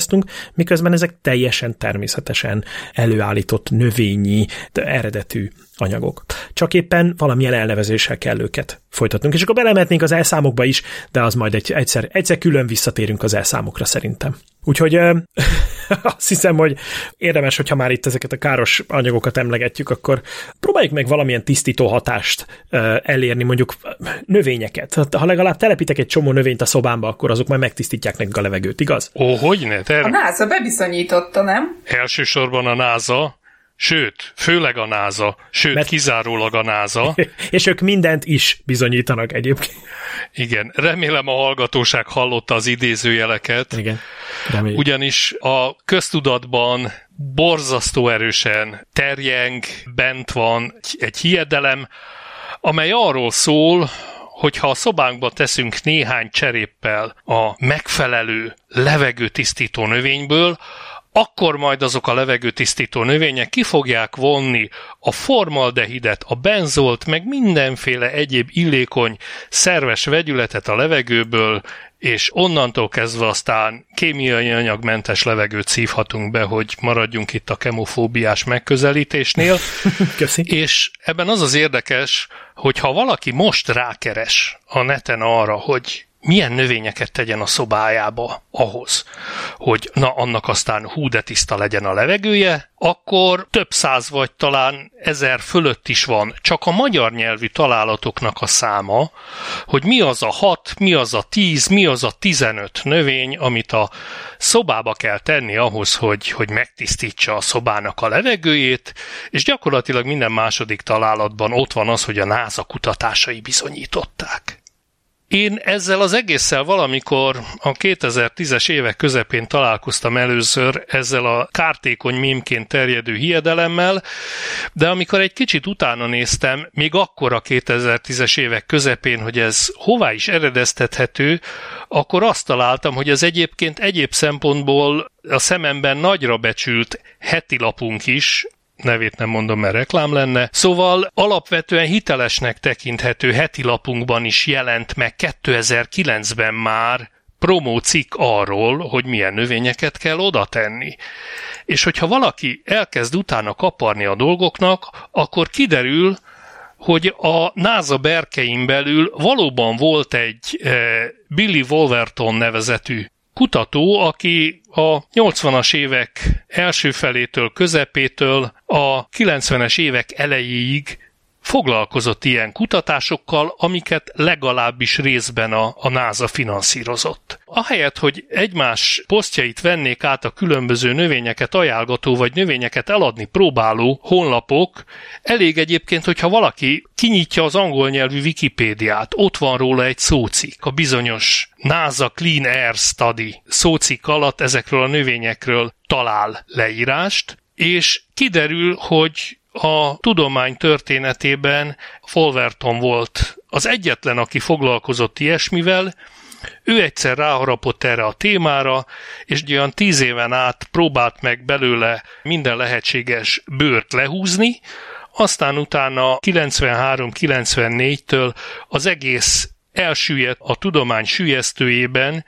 miközben ezek teljesen természetesen előállított növényi, eredetű anyagok. Csak éppen valamilyen elnevezéssel kell őket folytatnunk. És akkor belemetnénk az elszámokba is, de az majd egy, egyszer, egyszer külön visszatérünk az elszámokra szerintem. Úgyhogy azt hiszem, hogy érdemes, hogyha már itt ezeket a káros anyagokat emlegetjük, akkor próbáljuk meg valamilyen tisztító hatást elérni, mondjuk növényeket. Ha legalább telepítek egy csomó növényt a szobámba, akkor azok majd megtisztítják nekünk a levegőt, igaz? Ó, hogy ne? A NASA bebizonyította, nem? Elsősorban a NASA, Sőt, főleg a NASA, sőt, Mert... kizárólag a NASA. És ők mindent is bizonyítanak egyébként. Igen, remélem a hallgatóság hallotta az idézőjeleket. Igen, reméljük. Ugyanis a köztudatban borzasztó erősen terjeng, bent van egy hiedelem, amely arról szól, hogy ha a szobánkba teszünk néhány cseréppel a megfelelő levegőtisztító növényből, akkor majd azok a levegőtisztító növények ki fogják vonni a formaldehidet, a benzolt, meg mindenféle egyéb illékony, szerves vegyületet a levegőből, és onnantól kezdve aztán kémiai anyagmentes levegőt szívhatunk be, hogy maradjunk itt a kemofóbiás megközelítésnél. Köszi. És ebben az az érdekes, hogy ha valaki most rákeres a neten arra, hogy milyen növényeket tegyen a szobájába ahhoz, hogy na annak aztán hú de tiszta legyen a levegője, akkor több száz vagy talán ezer fölött is van csak a magyar nyelvű találatoknak a száma, hogy mi az a hat, mi az a tíz, mi az a tizenöt növény, amit a szobába kell tenni ahhoz, hogy, hogy megtisztítsa a szobának a levegőjét, és gyakorlatilag minden második találatban ott van az, hogy a NASA kutatásai bizonyították. Én ezzel az egésszel valamikor a 2010-es évek közepén találkoztam először ezzel a kártékony mémként terjedő hiedelemmel, de amikor egy kicsit utána néztem, még akkor a 2010-es évek közepén, hogy ez hová is eredeztethető, akkor azt találtam, hogy ez egyébként egyéb szempontból a szememben nagyra becsült heti lapunk is, nevét nem mondom, mert reklám lenne. Szóval alapvetően hitelesnek tekinthető heti lapunkban is jelent meg 2009-ben már promó cikk arról, hogy milyen növényeket kell oda tenni. És hogyha valaki elkezd utána kaparni a dolgoknak, akkor kiderül, hogy a NASA berkein belül valóban volt egy eh, Billy Wolverton nevezetű kutató, aki a 80-as évek első felétől, közepétől a 90-es évek elejéig foglalkozott ilyen kutatásokkal, amiket legalábbis részben a, a NASA finanszírozott. Ahelyett, hogy egymás posztjait vennék át a különböző növényeket ajánlgató vagy növényeket eladni próbáló honlapok, elég egyébként, hogyha valaki kinyitja az angol nyelvű Wikipédiát, ott van róla egy szócik, a bizonyos NASA Clean Air Study szócik alatt ezekről a növényekről talál leírást, és kiderül, hogy a tudomány történetében Folverton volt az egyetlen, aki foglalkozott ilyesmivel, ő egyszer ráharapott erre a témára, és olyan tíz éven át próbált meg belőle minden lehetséges bőrt lehúzni, aztán utána 93-94-től az egész elsüllyedt a tudomány sülyeztőjében,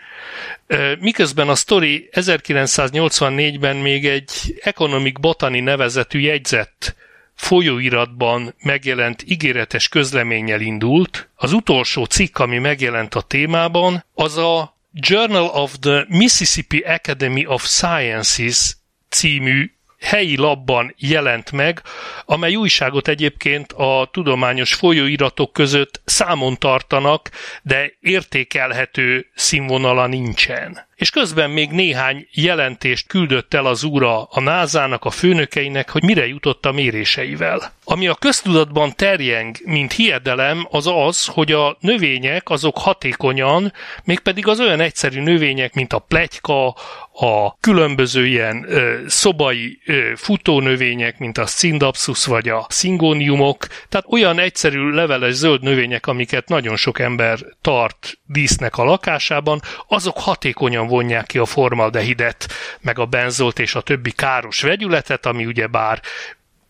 miközben a sztori 1984-ben még egy Economic Botany nevezetű jegyzett folyóiratban megjelent ígéretes közleménnyel indult. Az utolsó cikk, ami megjelent a témában, az a Journal of the Mississippi Academy of Sciences című helyi labban jelent meg, amely újságot egyébként a tudományos folyóiratok között számon tartanak, de értékelhető színvonala nincsen. és közben még néhány jelentést küldött el az úra a názának, a főnökeinek, hogy mire jutott a méréseivel. Ami a köztudatban terjeng, mint hiedelem, az az, hogy a növények azok hatékonyan, mégpedig az olyan egyszerű növények, mint a pletyka, a különböző ilyen ö, szobai ö, futónövények, mint a szindapsus vagy a szingóniumok, tehát olyan egyszerű leveles zöld növények, amiket nagyon sok ember tart dísznek a lakásában, azok hatékonyan vonják ki a formaldehidet, meg a benzolt és a többi káros vegyületet, ami ugye bár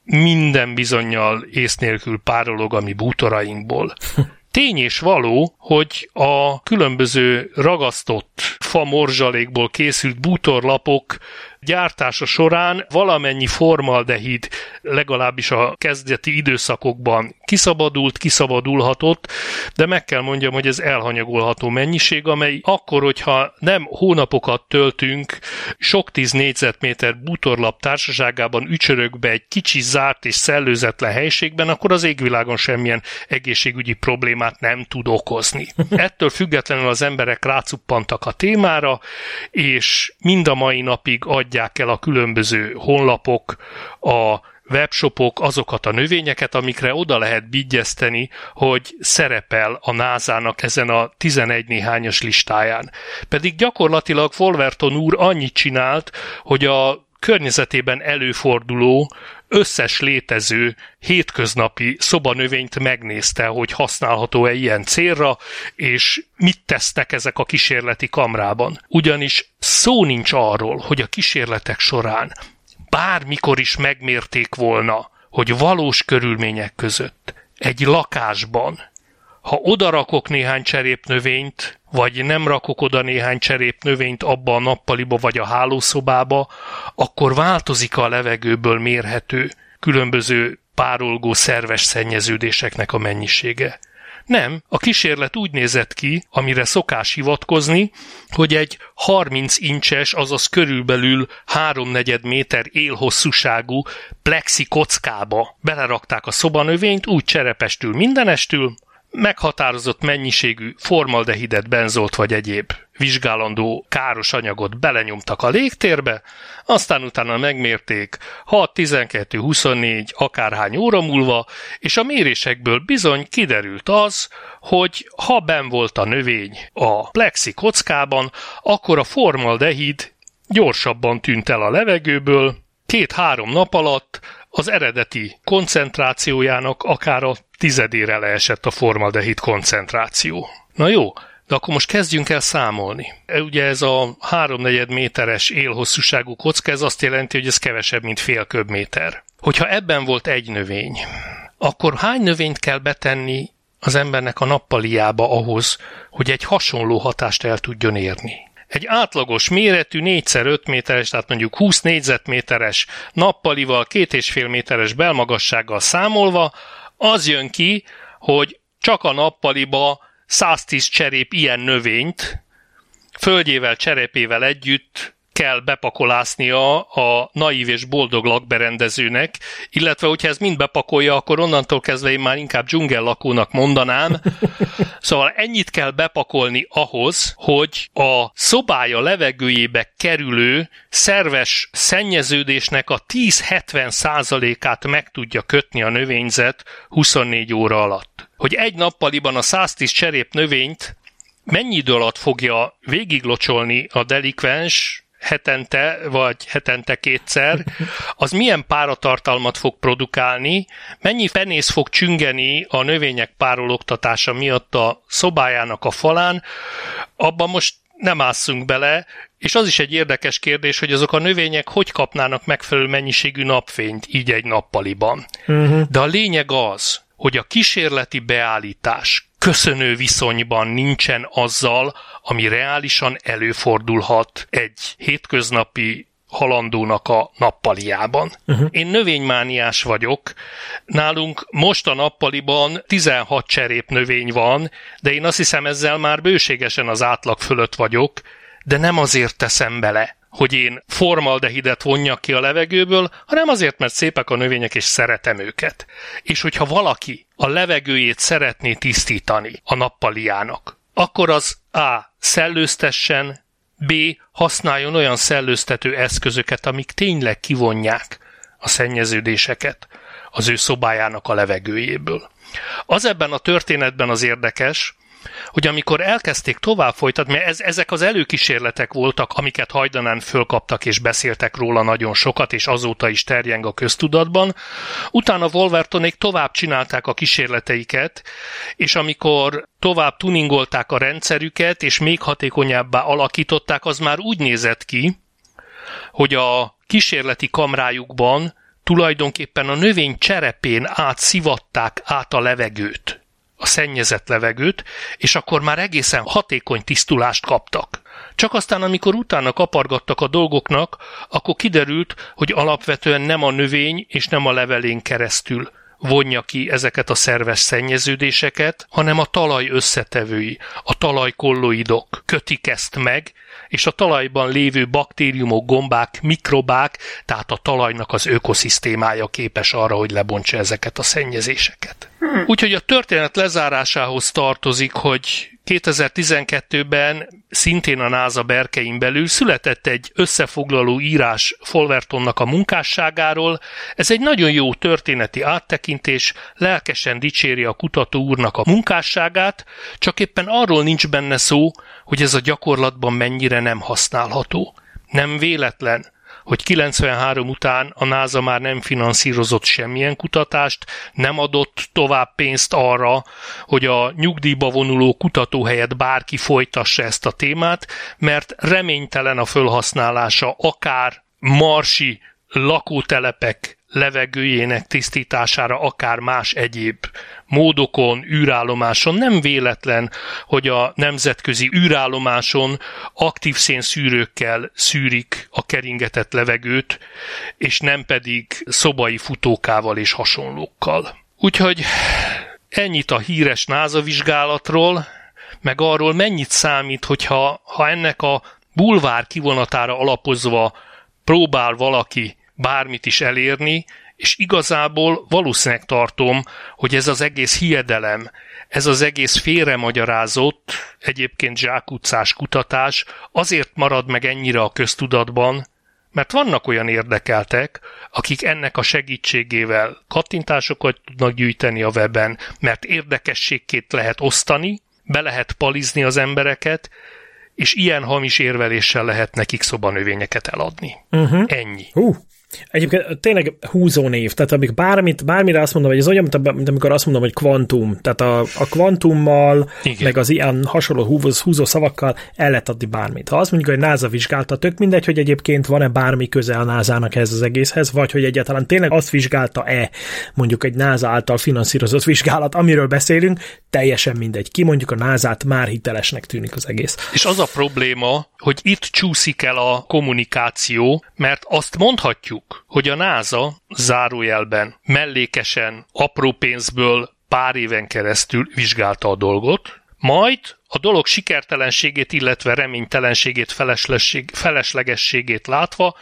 minden bizonyal ész nélkül párolog a mi bútorainkból. Tény és való, hogy a különböző ragasztott fa morzsalékból készült bútorlapok gyártása során valamennyi formaldehid legalábbis a kezdeti időszakokban kiszabadult, kiszabadulhatott, de meg kell mondjam, hogy ez elhanyagolható mennyiség, amely akkor, hogyha nem hónapokat töltünk sok tíz négyzetméter bútorlap társaságában ücsörökbe egy kicsi zárt és szellőzetlen helységben, akkor az égvilágon semmilyen egészségügyi problémát nem tud okozni. Ettől függetlenül az emberek rácuppantak a témára, és mind a mai napig adják el a különböző honlapok a webshopok azokat a növényeket, amikre oda lehet bigyeszteni, hogy szerepel a názának ezen a 11 néhányas listáján. Pedig gyakorlatilag Wolverton úr annyit csinált, hogy a környezetében előforduló, összes létező hétköznapi szobanövényt megnézte, hogy használható-e ilyen célra, és mit tesznek ezek a kísérleti kamrában. Ugyanis szó nincs arról, hogy a kísérletek során bármikor is megmérték volna, hogy valós körülmények között egy lakásban, ha odarakok néhány cserépnövényt, vagy nem rakok oda néhány cserépnövényt abba a nappaliba vagy a hálószobába, akkor változik a levegőből mérhető különböző párolgó szerves szennyeződéseknek a mennyisége. Nem, a kísérlet úgy nézett ki, amire szokás hivatkozni, hogy egy 30 incses, azaz körülbelül 3-4 méter élhosszúságú plexi kockába belerakták a szobanövényt, úgy cserepestül mindenestül, meghatározott mennyiségű formaldehidet, benzolt vagy egyéb vizsgálandó káros anyagot belenyomtak a légtérbe, aztán utána megmérték 6, 12, 24, akárhány óra múlva, és a mérésekből bizony kiderült az, hogy ha ben volt a növény a plexi kockában, akkor a formaldehid gyorsabban tűnt el a levegőből, két-három nap alatt az eredeti koncentrációjának akár a tizedére leesett a formaldehid koncentráció. Na jó, de akkor most kezdjünk el számolni. E, ugye ez a 3-4 méteres élhosszúságú kocka, ez azt jelenti, hogy ez kevesebb, mint fél köbméter. Hogyha ebben volt egy növény, akkor hány növényt kell betenni az embernek a nappaliába ahhoz, hogy egy hasonló hatást el tudjon érni? Egy átlagos méretű 4x5 méteres, tehát mondjuk 20 négyzetméteres nappalival, 2,5 méteres belmagassággal számolva, az jön ki, hogy csak a nappaliba 110 cserép ilyen növényt, földjével, cserepével együtt kell bepakolásznia a naív és boldog lakberendezőnek, illetve hogyha ez mind bepakolja, akkor onnantól kezdve én már inkább dzsungellakónak mondanám. Szóval ennyit kell bepakolni ahhoz, hogy a szobája levegőjébe kerülő szerves szennyeződésnek a 10-70 százalékát meg tudja kötni a növényzet 24 óra alatt. Hogy egy nappaliban a 110 cserép növényt mennyi idő alatt fogja végiglocsolni a delikvens, hetente, vagy hetente kétszer, az milyen páratartalmat fog produkálni, mennyi fenész fog csüngeni a növények párologtatása miatt a szobájának a falán, abban most nem ásszunk bele, és az is egy érdekes kérdés, hogy azok a növények hogy kapnának megfelelő mennyiségű napfényt így egy nappaliban. Uh-huh. De a lényeg az, hogy a kísérleti beállítás köszönő viszonyban nincsen azzal, ami reálisan előfordulhat egy hétköznapi halandónak a nappaliában. Uh-huh. Én növénymániás vagyok. Nálunk most a nappaliban 16 cserép növény van, de én azt hiszem ezzel már bőségesen az átlag fölött vagyok, de nem azért teszem bele, hogy én formaldehidet vonjak ki a levegőből, hanem azért, mert szépek a növények, és szeretem őket. És hogyha valaki a levegőjét szeretné tisztítani a nappaliának, akkor az A. szellőztessen, B. Használjon olyan szellőztető eszközöket, amik tényleg kivonják a szennyeződéseket az ő szobájának a levegőjéből. Az ebben a történetben az érdekes, hogy amikor elkezdték tovább folytatni, mert ez, ezek az előkísérletek voltak, amiket hajdanán fölkaptak és beszéltek róla nagyon sokat, és azóta is terjeng a köztudatban, utána Wolvertonék tovább csinálták a kísérleteiket, és amikor tovább tuningolták a rendszerüket, és még hatékonyabbá alakították, az már úgy nézett ki, hogy a kísérleti kamrájukban tulajdonképpen a növény cserepén átszivatták át a levegőt a szennyezett levegőt, és akkor már egészen hatékony tisztulást kaptak. Csak aztán, amikor utána kapargattak a dolgoknak, akkor kiderült, hogy alapvetően nem a növény és nem a levelén keresztül vonja ki ezeket a szerves szennyeződéseket, hanem a talaj összetevői, a talajkolloidok kötik ezt meg, és a talajban lévő baktériumok, gombák, mikrobák, tehát a talajnak az ökoszisztémája képes arra, hogy lebontsa ezeket a szennyezéseket. Hmm. Úgyhogy a történet lezárásához tartozik, hogy 2012-ben szintén a NASA berkein belül született egy összefoglaló írás Folvertonnak a munkásságáról. Ez egy nagyon jó történeti áttekintés, lelkesen dicséri a kutató úrnak a munkásságát, csak éppen arról nincs benne szó, hogy ez a gyakorlatban mennyire nem használható. Nem véletlen, hogy 93 után a NASA már nem finanszírozott semmilyen kutatást, nem adott tovább pénzt arra, hogy a nyugdíjba vonuló kutató helyett bárki folytassa ezt a témát, mert reménytelen a fölhasználása akár marsi lakótelepek levegőjének tisztítására, akár más egyéb módokon, űrállomáson. Nem véletlen, hogy a nemzetközi űrállomáson aktív szénszűrőkkel szűrik a keringetett levegőt, és nem pedig szobai futókával és hasonlókkal. Úgyhogy ennyit a híres NASA vizsgálatról, meg arról mennyit számít, hogyha ha ennek a bulvár kivonatára alapozva próbál valaki bármit is elérni, és igazából valószínűleg tartom, hogy ez az egész hiedelem, ez az egész félremagyarázott, egyébként zsákutcás kutatás azért marad meg ennyire a köztudatban, mert vannak olyan érdekeltek, akik ennek a segítségével kattintásokat tudnak gyűjteni a weben, mert érdekességként lehet osztani, be lehet palizni az embereket, és ilyen hamis érveléssel lehet nekik szobanövényeket eladni. Uh-huh. Ennyi. Uh, Egyébként tényleg húzó név, tehát amik bármit, bármire azt mondom, hogy ez olyan, mint amikor azt mondom, hogy kvantum, tehát a, a kvantummal, Igen. meg az ilyen hasonló húzó, húzó szavakkal el lehet adni bármit. Ha azt mondjuk, hogy NASA vizsgálta, tök mindegy, hogy egyébként van-e bármi közel NASA-nak ez az egészhez, vagy hogy egyáltalán tényleg azt vizsgálta-e mondjuk egy NASA által finanszírozott vizsgálat, amiről beszélünk, teljesen mindegy. Ki mondjuk a NASA-t már hitelesnek tűnik az egész. És az a probléma, hogy itt csúszik el a kommunikáció, mert azt mondhatjuk, hogy a NASA zárójelben mellékesen apró pénzből pár éven keresztül vizsgálta a dolgot, majd a dolog sikertelenségét, illetve reménytelenségét, feleslegességét látva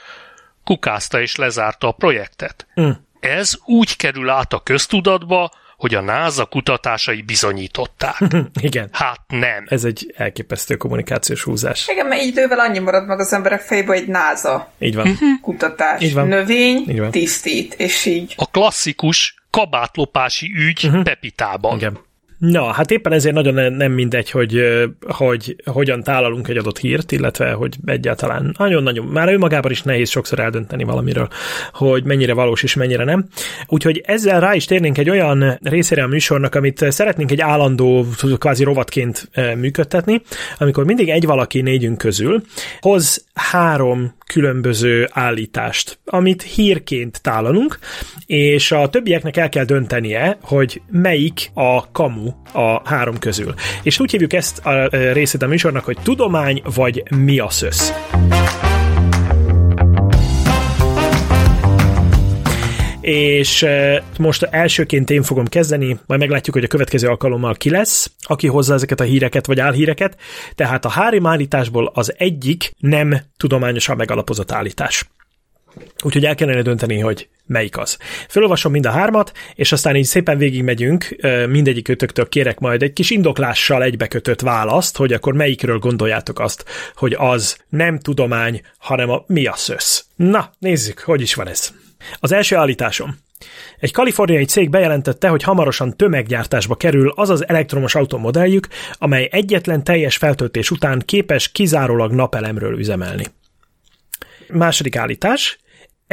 kukázta és lezárta a projektet. Mm. Ez úgy kerül át a köztudatba, hogy a NASA kutatásai bizonyították. Igen. Hát nem. Ez egy elképesztő kommunikációs húzás. Igen, mert idővel annyi marad meg az emberek fejében, hogy NASA. Így van. Mhm. Kutatás. Így van. Növény, így van. tisztít, és így. A klasszikus kabátlopási ügy uh-huh. Pepitában. Igen. Na, hát éppen ezért nagyon nem mindegy, hogy, hogy hogyan tálalunk egy adott hírt, illetve hogy egyáltalán nagyon-nagyon, már önmagában is nehéz sokszor eldönteni valamiről, hogy mennyire valós és mennyire nem. Úgyhogy ezzel rá is térnénk egy olyan részére a műsornak, amit szeretnénk egy állandó, kvázi rovatként működtetni, amikor mindig egy valaki négyünk közül hoz három különböző állítást, amit hírként tálalunk, és a többieknek el kell döntenie, hogy melyik a kamu a három közül. És úgy hívjuk ezt a részét a műsornak, hogy tudomány vagy mi a szösz. És most elsőként én fogom kezdeni, majd meglátjuk, hogy a következő alkalommal ki lesz, aki hozza ezeket a híreket vagy álhíreket, tehát a három állításból az egyik nem tudományosan megalapozott állítás. Úgyhogy el kellene dönteni, hogy melyik az. Felolvasom mind a hármat, és aztán így szépen végigmegyünk, mindegyik ötöktől kérek majd egy kis indoklással egybekötött választ, hogy akkor melyikről gondoljátok azt, hogy az nem tudomány, hanem a mi a szösz. Na, nézzük, hogy is van ez. Az első állításom. Egy kaliforniai cég bejelentette, hogy hamarosan tömeggyártásba kerül az az elektromos automodelljük, amely egyetlen teljes feltöltés után képes kizárólag napelemről üzemelni. Második állítás.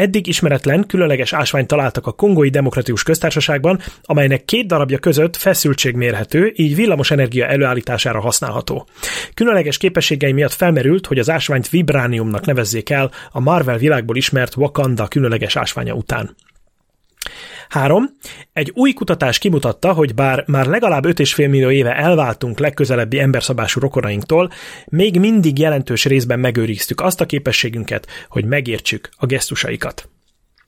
Eddig ismeretlen, különleges ásványt találtak a Kongói Demokratikus Köztársaságban, amelynek két darabja között feszültség mérhető, így villamos energia előállítására használható. Különleges képességei miatt felmerült, hogy az ásványt vibrániumnak nevezzék el a Marvel világból ismert Wakanda különleges ásványa után. 3. Egy új kutatás kimutatta, hogy bár már legalább 5,5 millió éve elváltunk legközelebbi emberszabású rokonainktól, még mindig jelentős részben megőriztük azt a képességünket, hogy megértsük a gesztusaikat.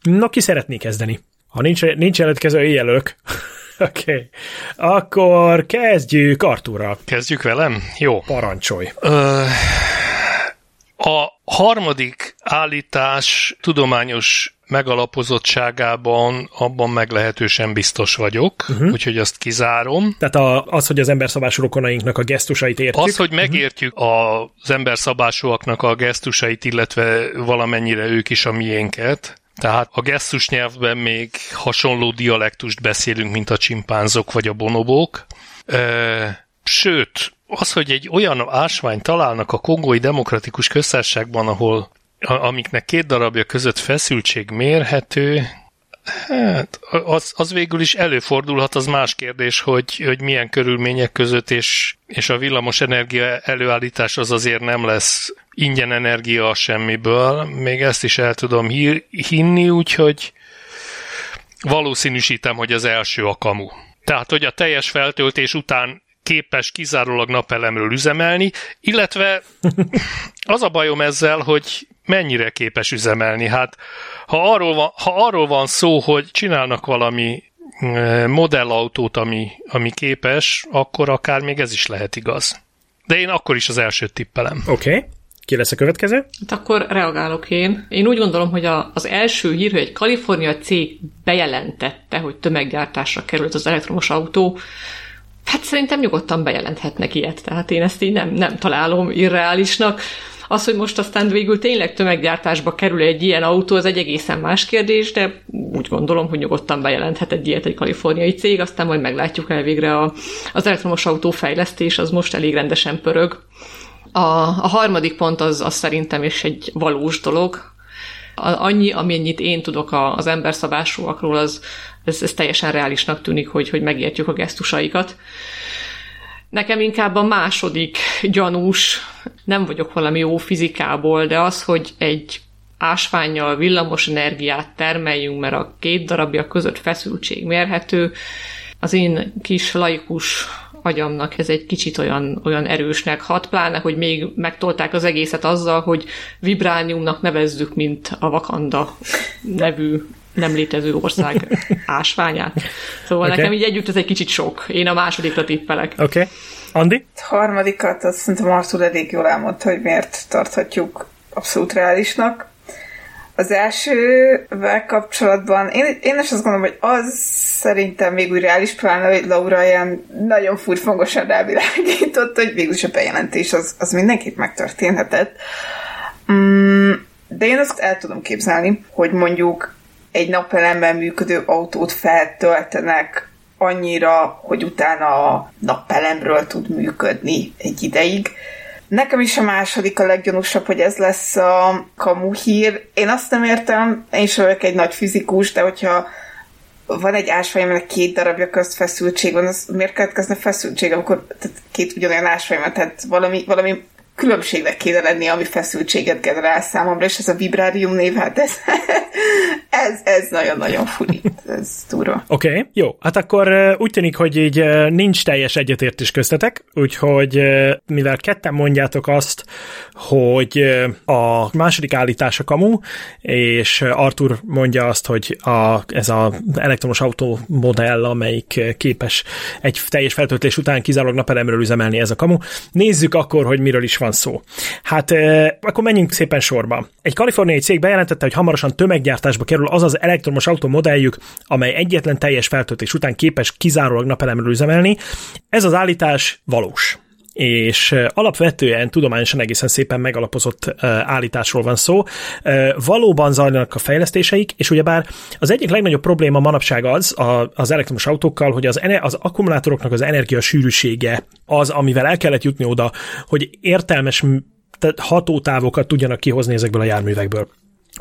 Na, ki szeretné kezdeni? Ha nincs, nincs jelentkező jelölök. Oké. Okay. Akkor kezdjük Arturral. Kezdjük velem? Jó. Parancsolj. Ö, a harmadik állítás tudományos megalapozottságában abban meglehetősen biztos vagyok, uh-huh. úgyhogy azt kizárom. Tehát a, az, hogy az emberszabású rokonainknak a gesztusait értjük. Az, hogy megértjük uh-huh. az emberszabásúaknak a gesztusait, illetve valamennyire ők is a miénket, tehát a gesztus nyelvben még hasonló dialektust beszélünk, mint a csimpánzok vagy a bonobók. Sőt, az, hogy egy olyan ásványt találnak a Kongói Demokratikus Köztársaságban, ahol amiknek két darabja között feszültség mérhető, Hát, az, az végül is előfordulhat, az más kérdés, hogy, hogy milyen körülmények között, és, és a villamos energia előállítás az azért nem lesz ingyen energia semmiből. Még ezt is el tudom hinni, úgyhogy valószínűsítem, hogy az első a kamu. Tehát, hogy a teljes feltöltés után képes kizárólag napelemről üzemelni, illetve az a bajom ezzel, hogy mennyire képes üzemelni. Hát ha arról van, ha arról van szó, hogy csinálnak valami mm, modellautót, ami, ami képes, akkor akár még ez is lehet igaz. De én akkor is az elsőt tippelem. Oké. Okay. Ki lesz a következő? Hát akkor reagálok én. Én úgy gondolom, hogy a, az első hír, hogy egy Kalifornia cég bejelentette, hogy tömeggyártásra került az elektromos autó, hát szerintem nyugodtan bejelenthetnek ilyet. Tehát én ezt így nem, nem találom irreálisnak. Az, hogy most aztán végül tényleg tömeggyártásba kerül egy ilyen autó, az egy egészen más kérdés, de úgy gondolom, hogy nyugodtan bejelenthet egy ilyet egy kaliforniai cég, aztán majd meglátjuk el végre a, az elektromos autó fejlesztés, az most elég rendesen pörög. A, a harmadik pont az, az szerintem is egy valós dolog. Annyi, amennyit én tudok az emberszabásúakról, az, ez, ez teljesen reálisnak tűnik, hogy, hogy megértjük a gesztusaikat. Nekem inkább a második gyanús, nem vagyok valami jó fizikából, de az, hogy egy ásványjal villamos energiát termeljünk, mert a két darabja között feszültség mérhető, az én kis laikus agyamnak ez egy kicsit olyan, olyan erősnek hat, pláne, hogy még megtolták az egészet azzal, hogy vibrániumnak nevezzük, mint a Vakanda nevű nem létező ország ásványát. Szóval okay. nekem így együtt ez egy kicsit sok. Én a másodikra tippelek. Oké. Okay. Andi? A harmadikat azt szerintem Artur elég jól elmondta, hogy miért tarthatjuk abszolút reálisnak. Az elsővel kapcsolatban én, én is azt gondolom, hogy az szerintem még úgy reális, pláne, hogy Laura ilyen nagyon furfongosan rávilágított, hogy végül is a bejelentés az, az mindenkit megtörténhetett. Mm, de én azt el tudom képzelni, hogy mondjuk egy napelemmel működő autót feltöltenek annyira, hogy utána a napelemről tud működni egy ideig. Nekem is a második a leggyanúsabb, hogy ez lesz a kamu hír. Én azt nem értem, én is vagyok egy nagy fizikus, de hogyha van egy ásvány, aminek két darabja közt feszültség van, az miért keletkezne feszültség, tehát két ugyanolyan ásvány van, tehát valami, valami különbségnek kéne lenni, ami feszültséget generál számomra, és ez a vibrárium név, hát ez, ez, ez nagyon-nagyon furi, ez durva. Oké, okay, jó. Hát akkor úgy tűnik, hogy így nincs teljes egyetértés köztetek, úgyhogy mivel ketten mondjátok azt, hogy a második állítás a kamu, és Artur mondja azt, hogy a, ez az elektromos autó modell, amelyik képes egy teljes feltöltés után kizárólag napelemről üzemelni, ez a kamu. Nézzük akkor, hogy miről is van van szó? Hát akkor menjünk szépen sorba. Egy kaliforniai cég bejelentette, hogy hamarosan tömeggyártásba kerül az az elektromos autó modelljük, amely egyetlen teljes feltöltés után képes kizárólag napelemről üzemelni. Ez az állítás valós és alapvetően tudományosan egészen szépen megalapozott állításról van szó. Valóban zajlanak a fejlesztéseik, és ugyebár az egyik legnagyobb probléma manapság az az elektromos autókkal, hogy az, az akkumulátoroknak az energia sűrűsége az, amivel el kellett jutni oda, hogy értelmes hatótávokat tudjanak kihozni ezekből a járművekből.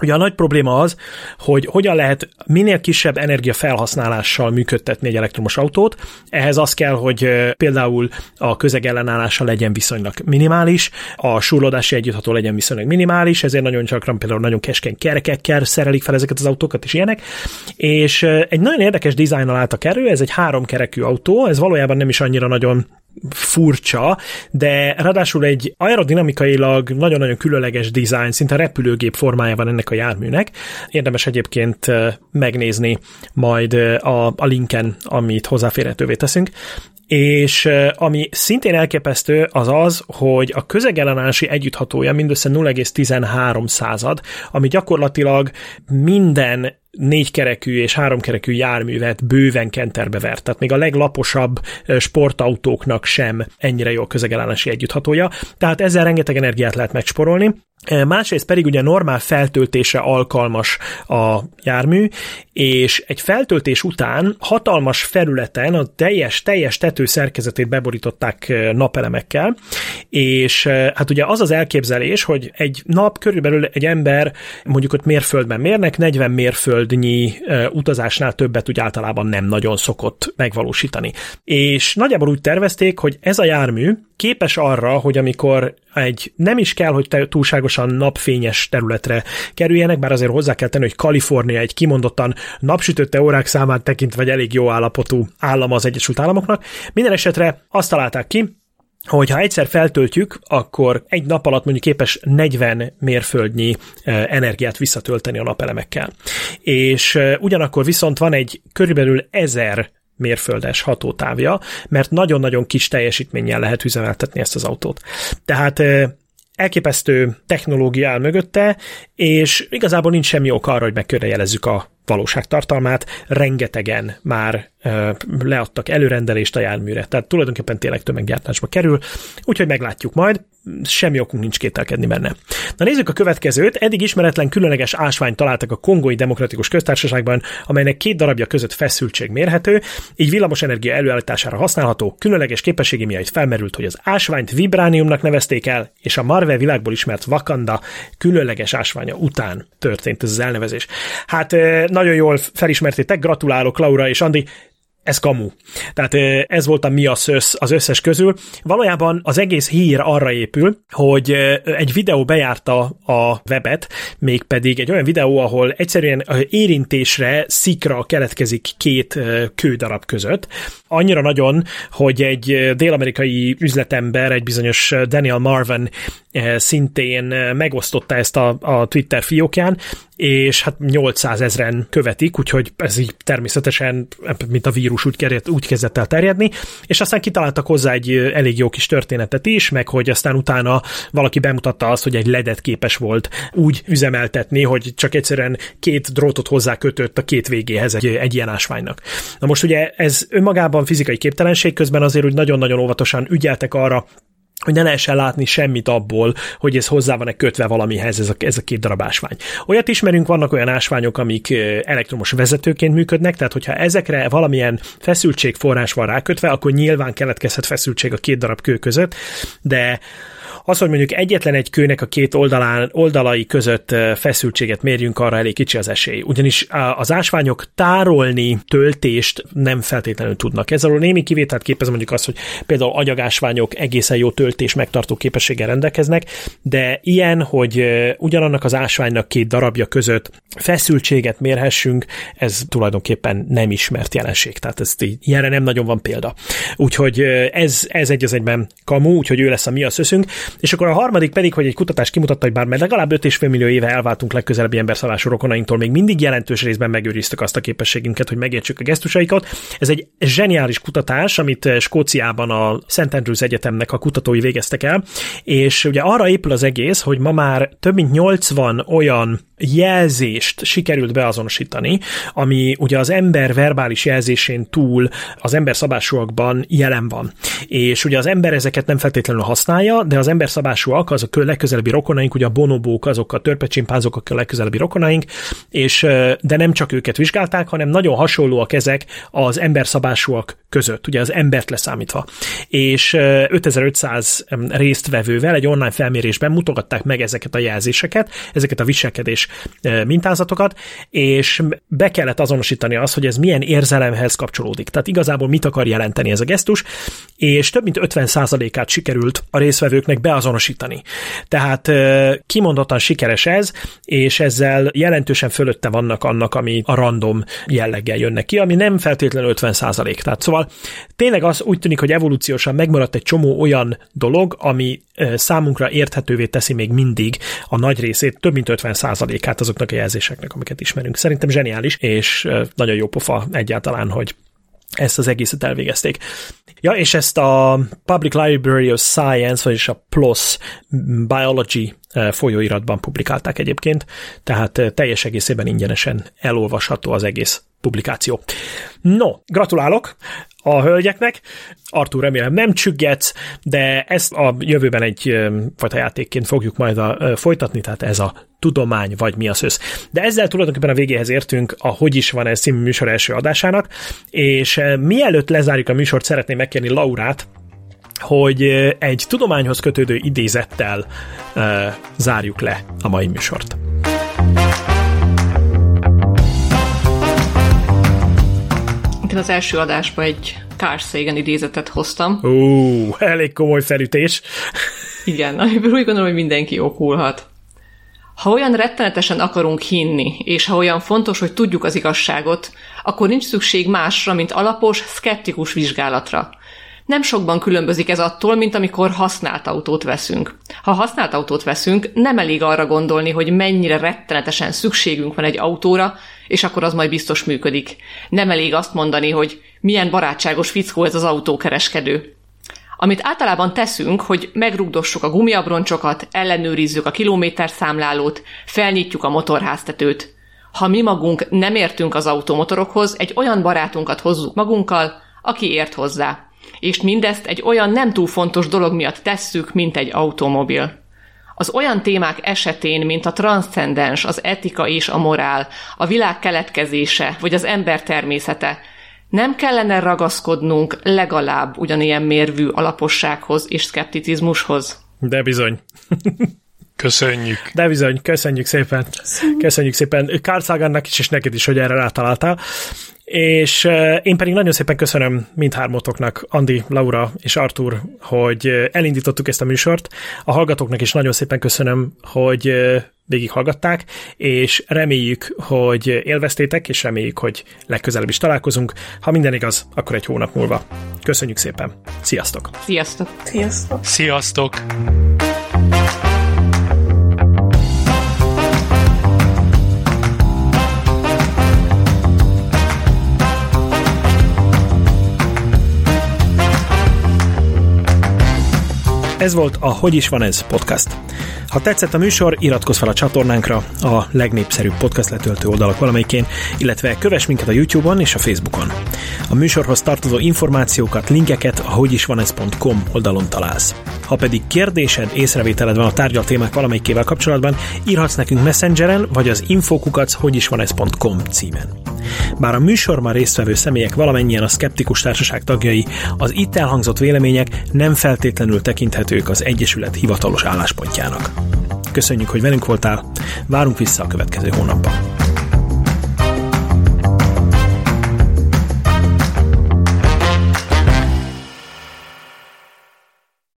Ugye a nagy probléma az, hogy hogyan lehet minél kisebb energiafelhasználással működtetni egy elektromos autót. Ehhez az kell, hogy például a közegellenállása legyen viszonylag minimális, a súrlódási együttható legyen viszonylag minimális, ezért nagyon gyakran például nagyon keskeny kerekekkel szerelik fel ezeket az autókat és ilyenek. És egy nagyon érdekes dizájnnal álltak erő, ez egy háromkerekű autó, ez valójában nem is annyira nagyon furcsa, de ráadásul egy aerodinamikailag nagyon-nagyon különleges design, szinte repülőgép formájában ennek a járműnek. Érdemes egyébként megnézni majd a, a linken, amit hozzáférhetővé teszünk. És ami szintén elképesztő az az, hogy a közegellenállási együtthatója mindössze 0,13 század, ami gyakorlatilag minden négykerekű és háromkerekű járművet bőven kenterbe vert. Tehát még a leglaposabb sportautóknak sem ennyire jó közegelállási együtthatója. Tehát ezzel rengeteg energiát lehet megsporolni. Másrészt pedig ugye normál feltöltésre alkalmas a jármű, és egy feltöltés után hatalmas felületen a teljes, teljes tető szerkezetét beborították napelemekkel, és hát ugye az az elképzelés, hogy egy nap körülbelül egy ember mondjuk ott mérföldben mérnek, 40 mérföldnyi utazásnál többet úgy általában nem nagyon szokott megvalósítani. És nagyjából úgy tervezték, hogy ez a jármű képes arra, hogy amikor egy nem is kell, hogy túlságosan napfényes területre kerüljenek, bár azért hozzá kell tenni, hogy Kalifornia egy kimondottan napsütötte órák számát tekintve vagy elég jó állapotú állam az Egyesült Államoknak. Minden esetre azt találták ki, hogy ha egyszer feltöltjük, akkor egy nap alatt mondjuk képes 40 mérföldnyi energiát visszatölteni a napelemekkel. És ugyanakkor viszont van egy körülbelül 1000 mérföldes hatótávja, mert nagyon-nagyon kis teljesítménnyel lehet üzemeltetni ezt az autót. Tehát elképesztő technológia áll mögötte, és igazából nincs semmi ok arra, hogy megkörrejelezzük a valóságtartalmát, rengetegen már ö, leadtak előrendelést a járműre, tehát tulajdonképpen tényleg tömeggyártásba kerül, úgyhogy meglátjuk majd, semmi okunk nincs kételkedni benne. Na nézzük a következőt, eddig ismeretlen különleges ásványt találtak a Kongói Demokratikus Köztársaságban, amelynek két darabja között feszültség mérhető, így villamosenergia előállítására használható, különleges képességi miatt felmerült, hogy az ásványt vibrániumnak nevezték el, és a Marvel világból ismert Wakanda különleges ásványa után történt ez az elnevezés. Hát nagyon jól felismertétek, gratulálok Laura és Andi, ez kamu. Tehát ez volt a mi az, össz, az összes közül. Valójában az egész hír arra épül, hogy egy videó bejárta a webet, mégpedig egy olyan videó, ahol egyszerűen érintésre szikra keletkezik két kődarab között. Annyira nagyon, hogy egy dél-amerikai üzletember, egy bizonyos Daniel Marvin szintén megosztotta ezt a, a Twitter fiókján, és hát 800 ezeren követik, úgyhogy ez így természetesen, mint a vírus úgy, került, úgy kezdett el terjedni, és aztán kitaláltak hozzá egy elég jó kis történetet is, meg hogy aztán utána valaki bemutatta azt, hogy egy ledet képes volt úgy üzemeltetni, hogy csak egyszerűen két drótot hozzá kötött a két végéhez egy, egy ilyen ásványnak. Na most ugye ez önmagában fizikai képtelenség, közben azért úgy nagyon-nagyon óvatosan ügyeltek arra, hogy ne lehessen látni semmit abból, hogy ez hozzá van-e kötve valamihez ez a, ez a két darab ásvány. Olyat ismerünk, vannak olyan ásványok, amik elektromos vezetőként működnek, tehát hogyha ezekre valamilyen feszültségforrás van rákötve, akkor nyilván keletkezhet feszültség a két darab kő között, de az, hogy mondjuk egyetlen egy kőnek a két oldalán, oldalai között feszültséget mérjünk, arra elég kicsi az esély. Ugyanis az ásványok tárolni töltést nem feltétlenül tudnak. Ezzel a némi kivételt képez mondjuk az, hogy például agyagásványok egészen jó töltés megtartó képességgel rendelkeznek, de ilyen, hogy ugyanannak az ásványnak két darabja között feszültséget mérhessünk, ez tulajdonképpen nem ismert jelenség. Tehát ez ilyenre nem nagyon van példa. Úgyhogy ez, ez egy az egyben kamu, úgyhogy ő lesz a mi a szöszünk. És akkor a harmadik pedig, hogy egy kutatás kimutatta, hogy bár mert legalább 5,5 millió éve elváltunk legközelebbi emberszalású rokonainktól, még mindig jelentős részben megőriztük azt a képességünket, hogy megértsük a gesztusaikat. Ez egy zseniális kutatás, amit Skóciában a St. Andrews Egyetemnek a kutatói végeztek el, és ugye arra épül az egész, hogy ma már több mint 80 olyan jelzést sikerült beazonosítani, ami ugye az ember verbális jelzésén túl az ember szabásúakban jelen van. És ugye az ember ezeket nem feltétlenül használja, de az ember szabásúak, az a legközelebbi rokonaink, ugye a bonobók, azok a törpecsimpánzok, a legközelebbi rokonaink, és de nem csak őket vizsgálták, hanem nagyon hasonlóak ezek az ember szabásúak között, ugye az embert leszámítva. És 5500 résztvevővel egy online felmérésben mutogatták meg ezeket a jelzéseket, ezeket a viselkedés mintázatokat, és be kellett azonosítani azt, hogy ez milyen érzelemhez kapcsolódik. Tehát igazából mit akar jelenteni ez a gesztus, és több mint 50%-át sikerült a részvevőknek beazonosítani. Tehát kimondottan sikeres ez, és ezzel jelentősen fölötte vannak annak, ami a random jelleggel jönnek ki, ami nem feltétlenül 50%. Tehát szóval tényleg az úgy tűnik, hogy evolúciósan megmaradt egy csomó olyan dolog, ami számunkra érthetővé teszi még mindig a nagy részét, több mint 50%-át azoknak a jelzéseknek, amiket ismerünk. Szerintem zseniális, és nagyon jó pofa egyáltalán, hogy ezt az egészet elvégezték. Ja, és ezt a Public Library of Science, vagyis a PLOS Biology folyóiratban publikálták egyébként, tehát teljes egészében ingyenesen elolvasható az egész publikáció. No, gratulálok a hölgyeknek. Artur remélem nem csüggetsz, de ezt a jövőben egy fajta játékként fogjuk majd a, folytatni, tehát ez a tudomány, vagy mi az össz. De ezzel tulajdonképpen a végéhez értünk a Hogy is van ez című műsor első adásának, és mielőtt lezárjuk a műsort, szeretném megkérni Laurát, hogy egy tudományhoz kötődő idézettel uh, zárjuk le a mai műsort. Én az első adásba egy Carl Sagan idézetet hoztam. Ó, elég komoly felütés. Igen, amiből úgy gondolom, hogy mindenki okulhat. Ha olyan rettenetesen akarunk hinni, és ha olyan fontos, hogy tudjuk az igazságot, akkor nincs szükség másra, mint alapos, szkeptikus vizsgálatra. Nem sokban különbözik ez attól, mint amikor használt autót veszünk. Ha használt autót veszünk, nem elég arra gondolni, hogy mennyire rettenetesen szükségünk van egy autóra, és akkor az majd biztos működik. Nem elég azt mondani, hogy milyen barátságos fickó ez az autókereskedő. Amit általában teszünk, hogy megrugdossuk a gumiabroncsokat, ellenőrizzük a kilométerszámlálót, felnyitjuk a motorháztetőt. Ha mi magunk nem értünk az automotorokhoz, egy olyan barátunkat hozzuk magunkkal, aki ért hozzá. És mindezt egy olyan nem túl fontos dolog miatt tesszük, mint egy automobil. Az olyan témák esetén, mint a transzcendens, az etika és a morál, a világ keletkezése, vagy az ember természete, nem kellene ragaszkodnunk legalább ugyanilyen mérvű alapossághoz és szkepticizmushoz? De bizony. Köszönjük. De bizony, köszönjük szépen. Köszönjük szépen Carl Sagannak is, és neked is, hogy erre rátaláltál. És én pedig nagyon szépen köszönöm mindhármótoknak, Andi, Laura és Artur, hogy elindítottuk ezt a műsort. A hallgatóknak is nagyon szépen köszönöm, hogy végighallgatták, és reméljük, hogy élveztétek, és reméljük, hogy legközelebb is találkozunk. Ha minden igaz, akkor egy hónap múlva. Köszönjük szépen. Sziasztok! Sziasztok! Sziasztok! Sziasztok! Ez volt a Hogy is van ez podcast. Ha tetszett a műsor, iratkozz fel a csatornánkra, a legnépszerűbb podcast letöltő oldalak valamelyikén, illetve kövess minket a YouTube-on és a Facebookon. A műsorhoz tartozó információkat, linkeket a hogyisvanez.com oldalon találsz. Ha pedig kérdésed, észrevételed van a tárgyal témák valamelyikével kapcsolatban, írhatsz nekünk Messengeren, vagy az infokukac hogyisvanez.com címen. Bár a műsorban résztvevő személyek valamennyien a szkeptikus társaság tagjai, az itt elhangzott vélemények nem feltétlenül tekinthetők az Egyesület hivatalos álláspontjának. Köszönjük, hogy velünk voltál, várunk vissza a következő hónapban.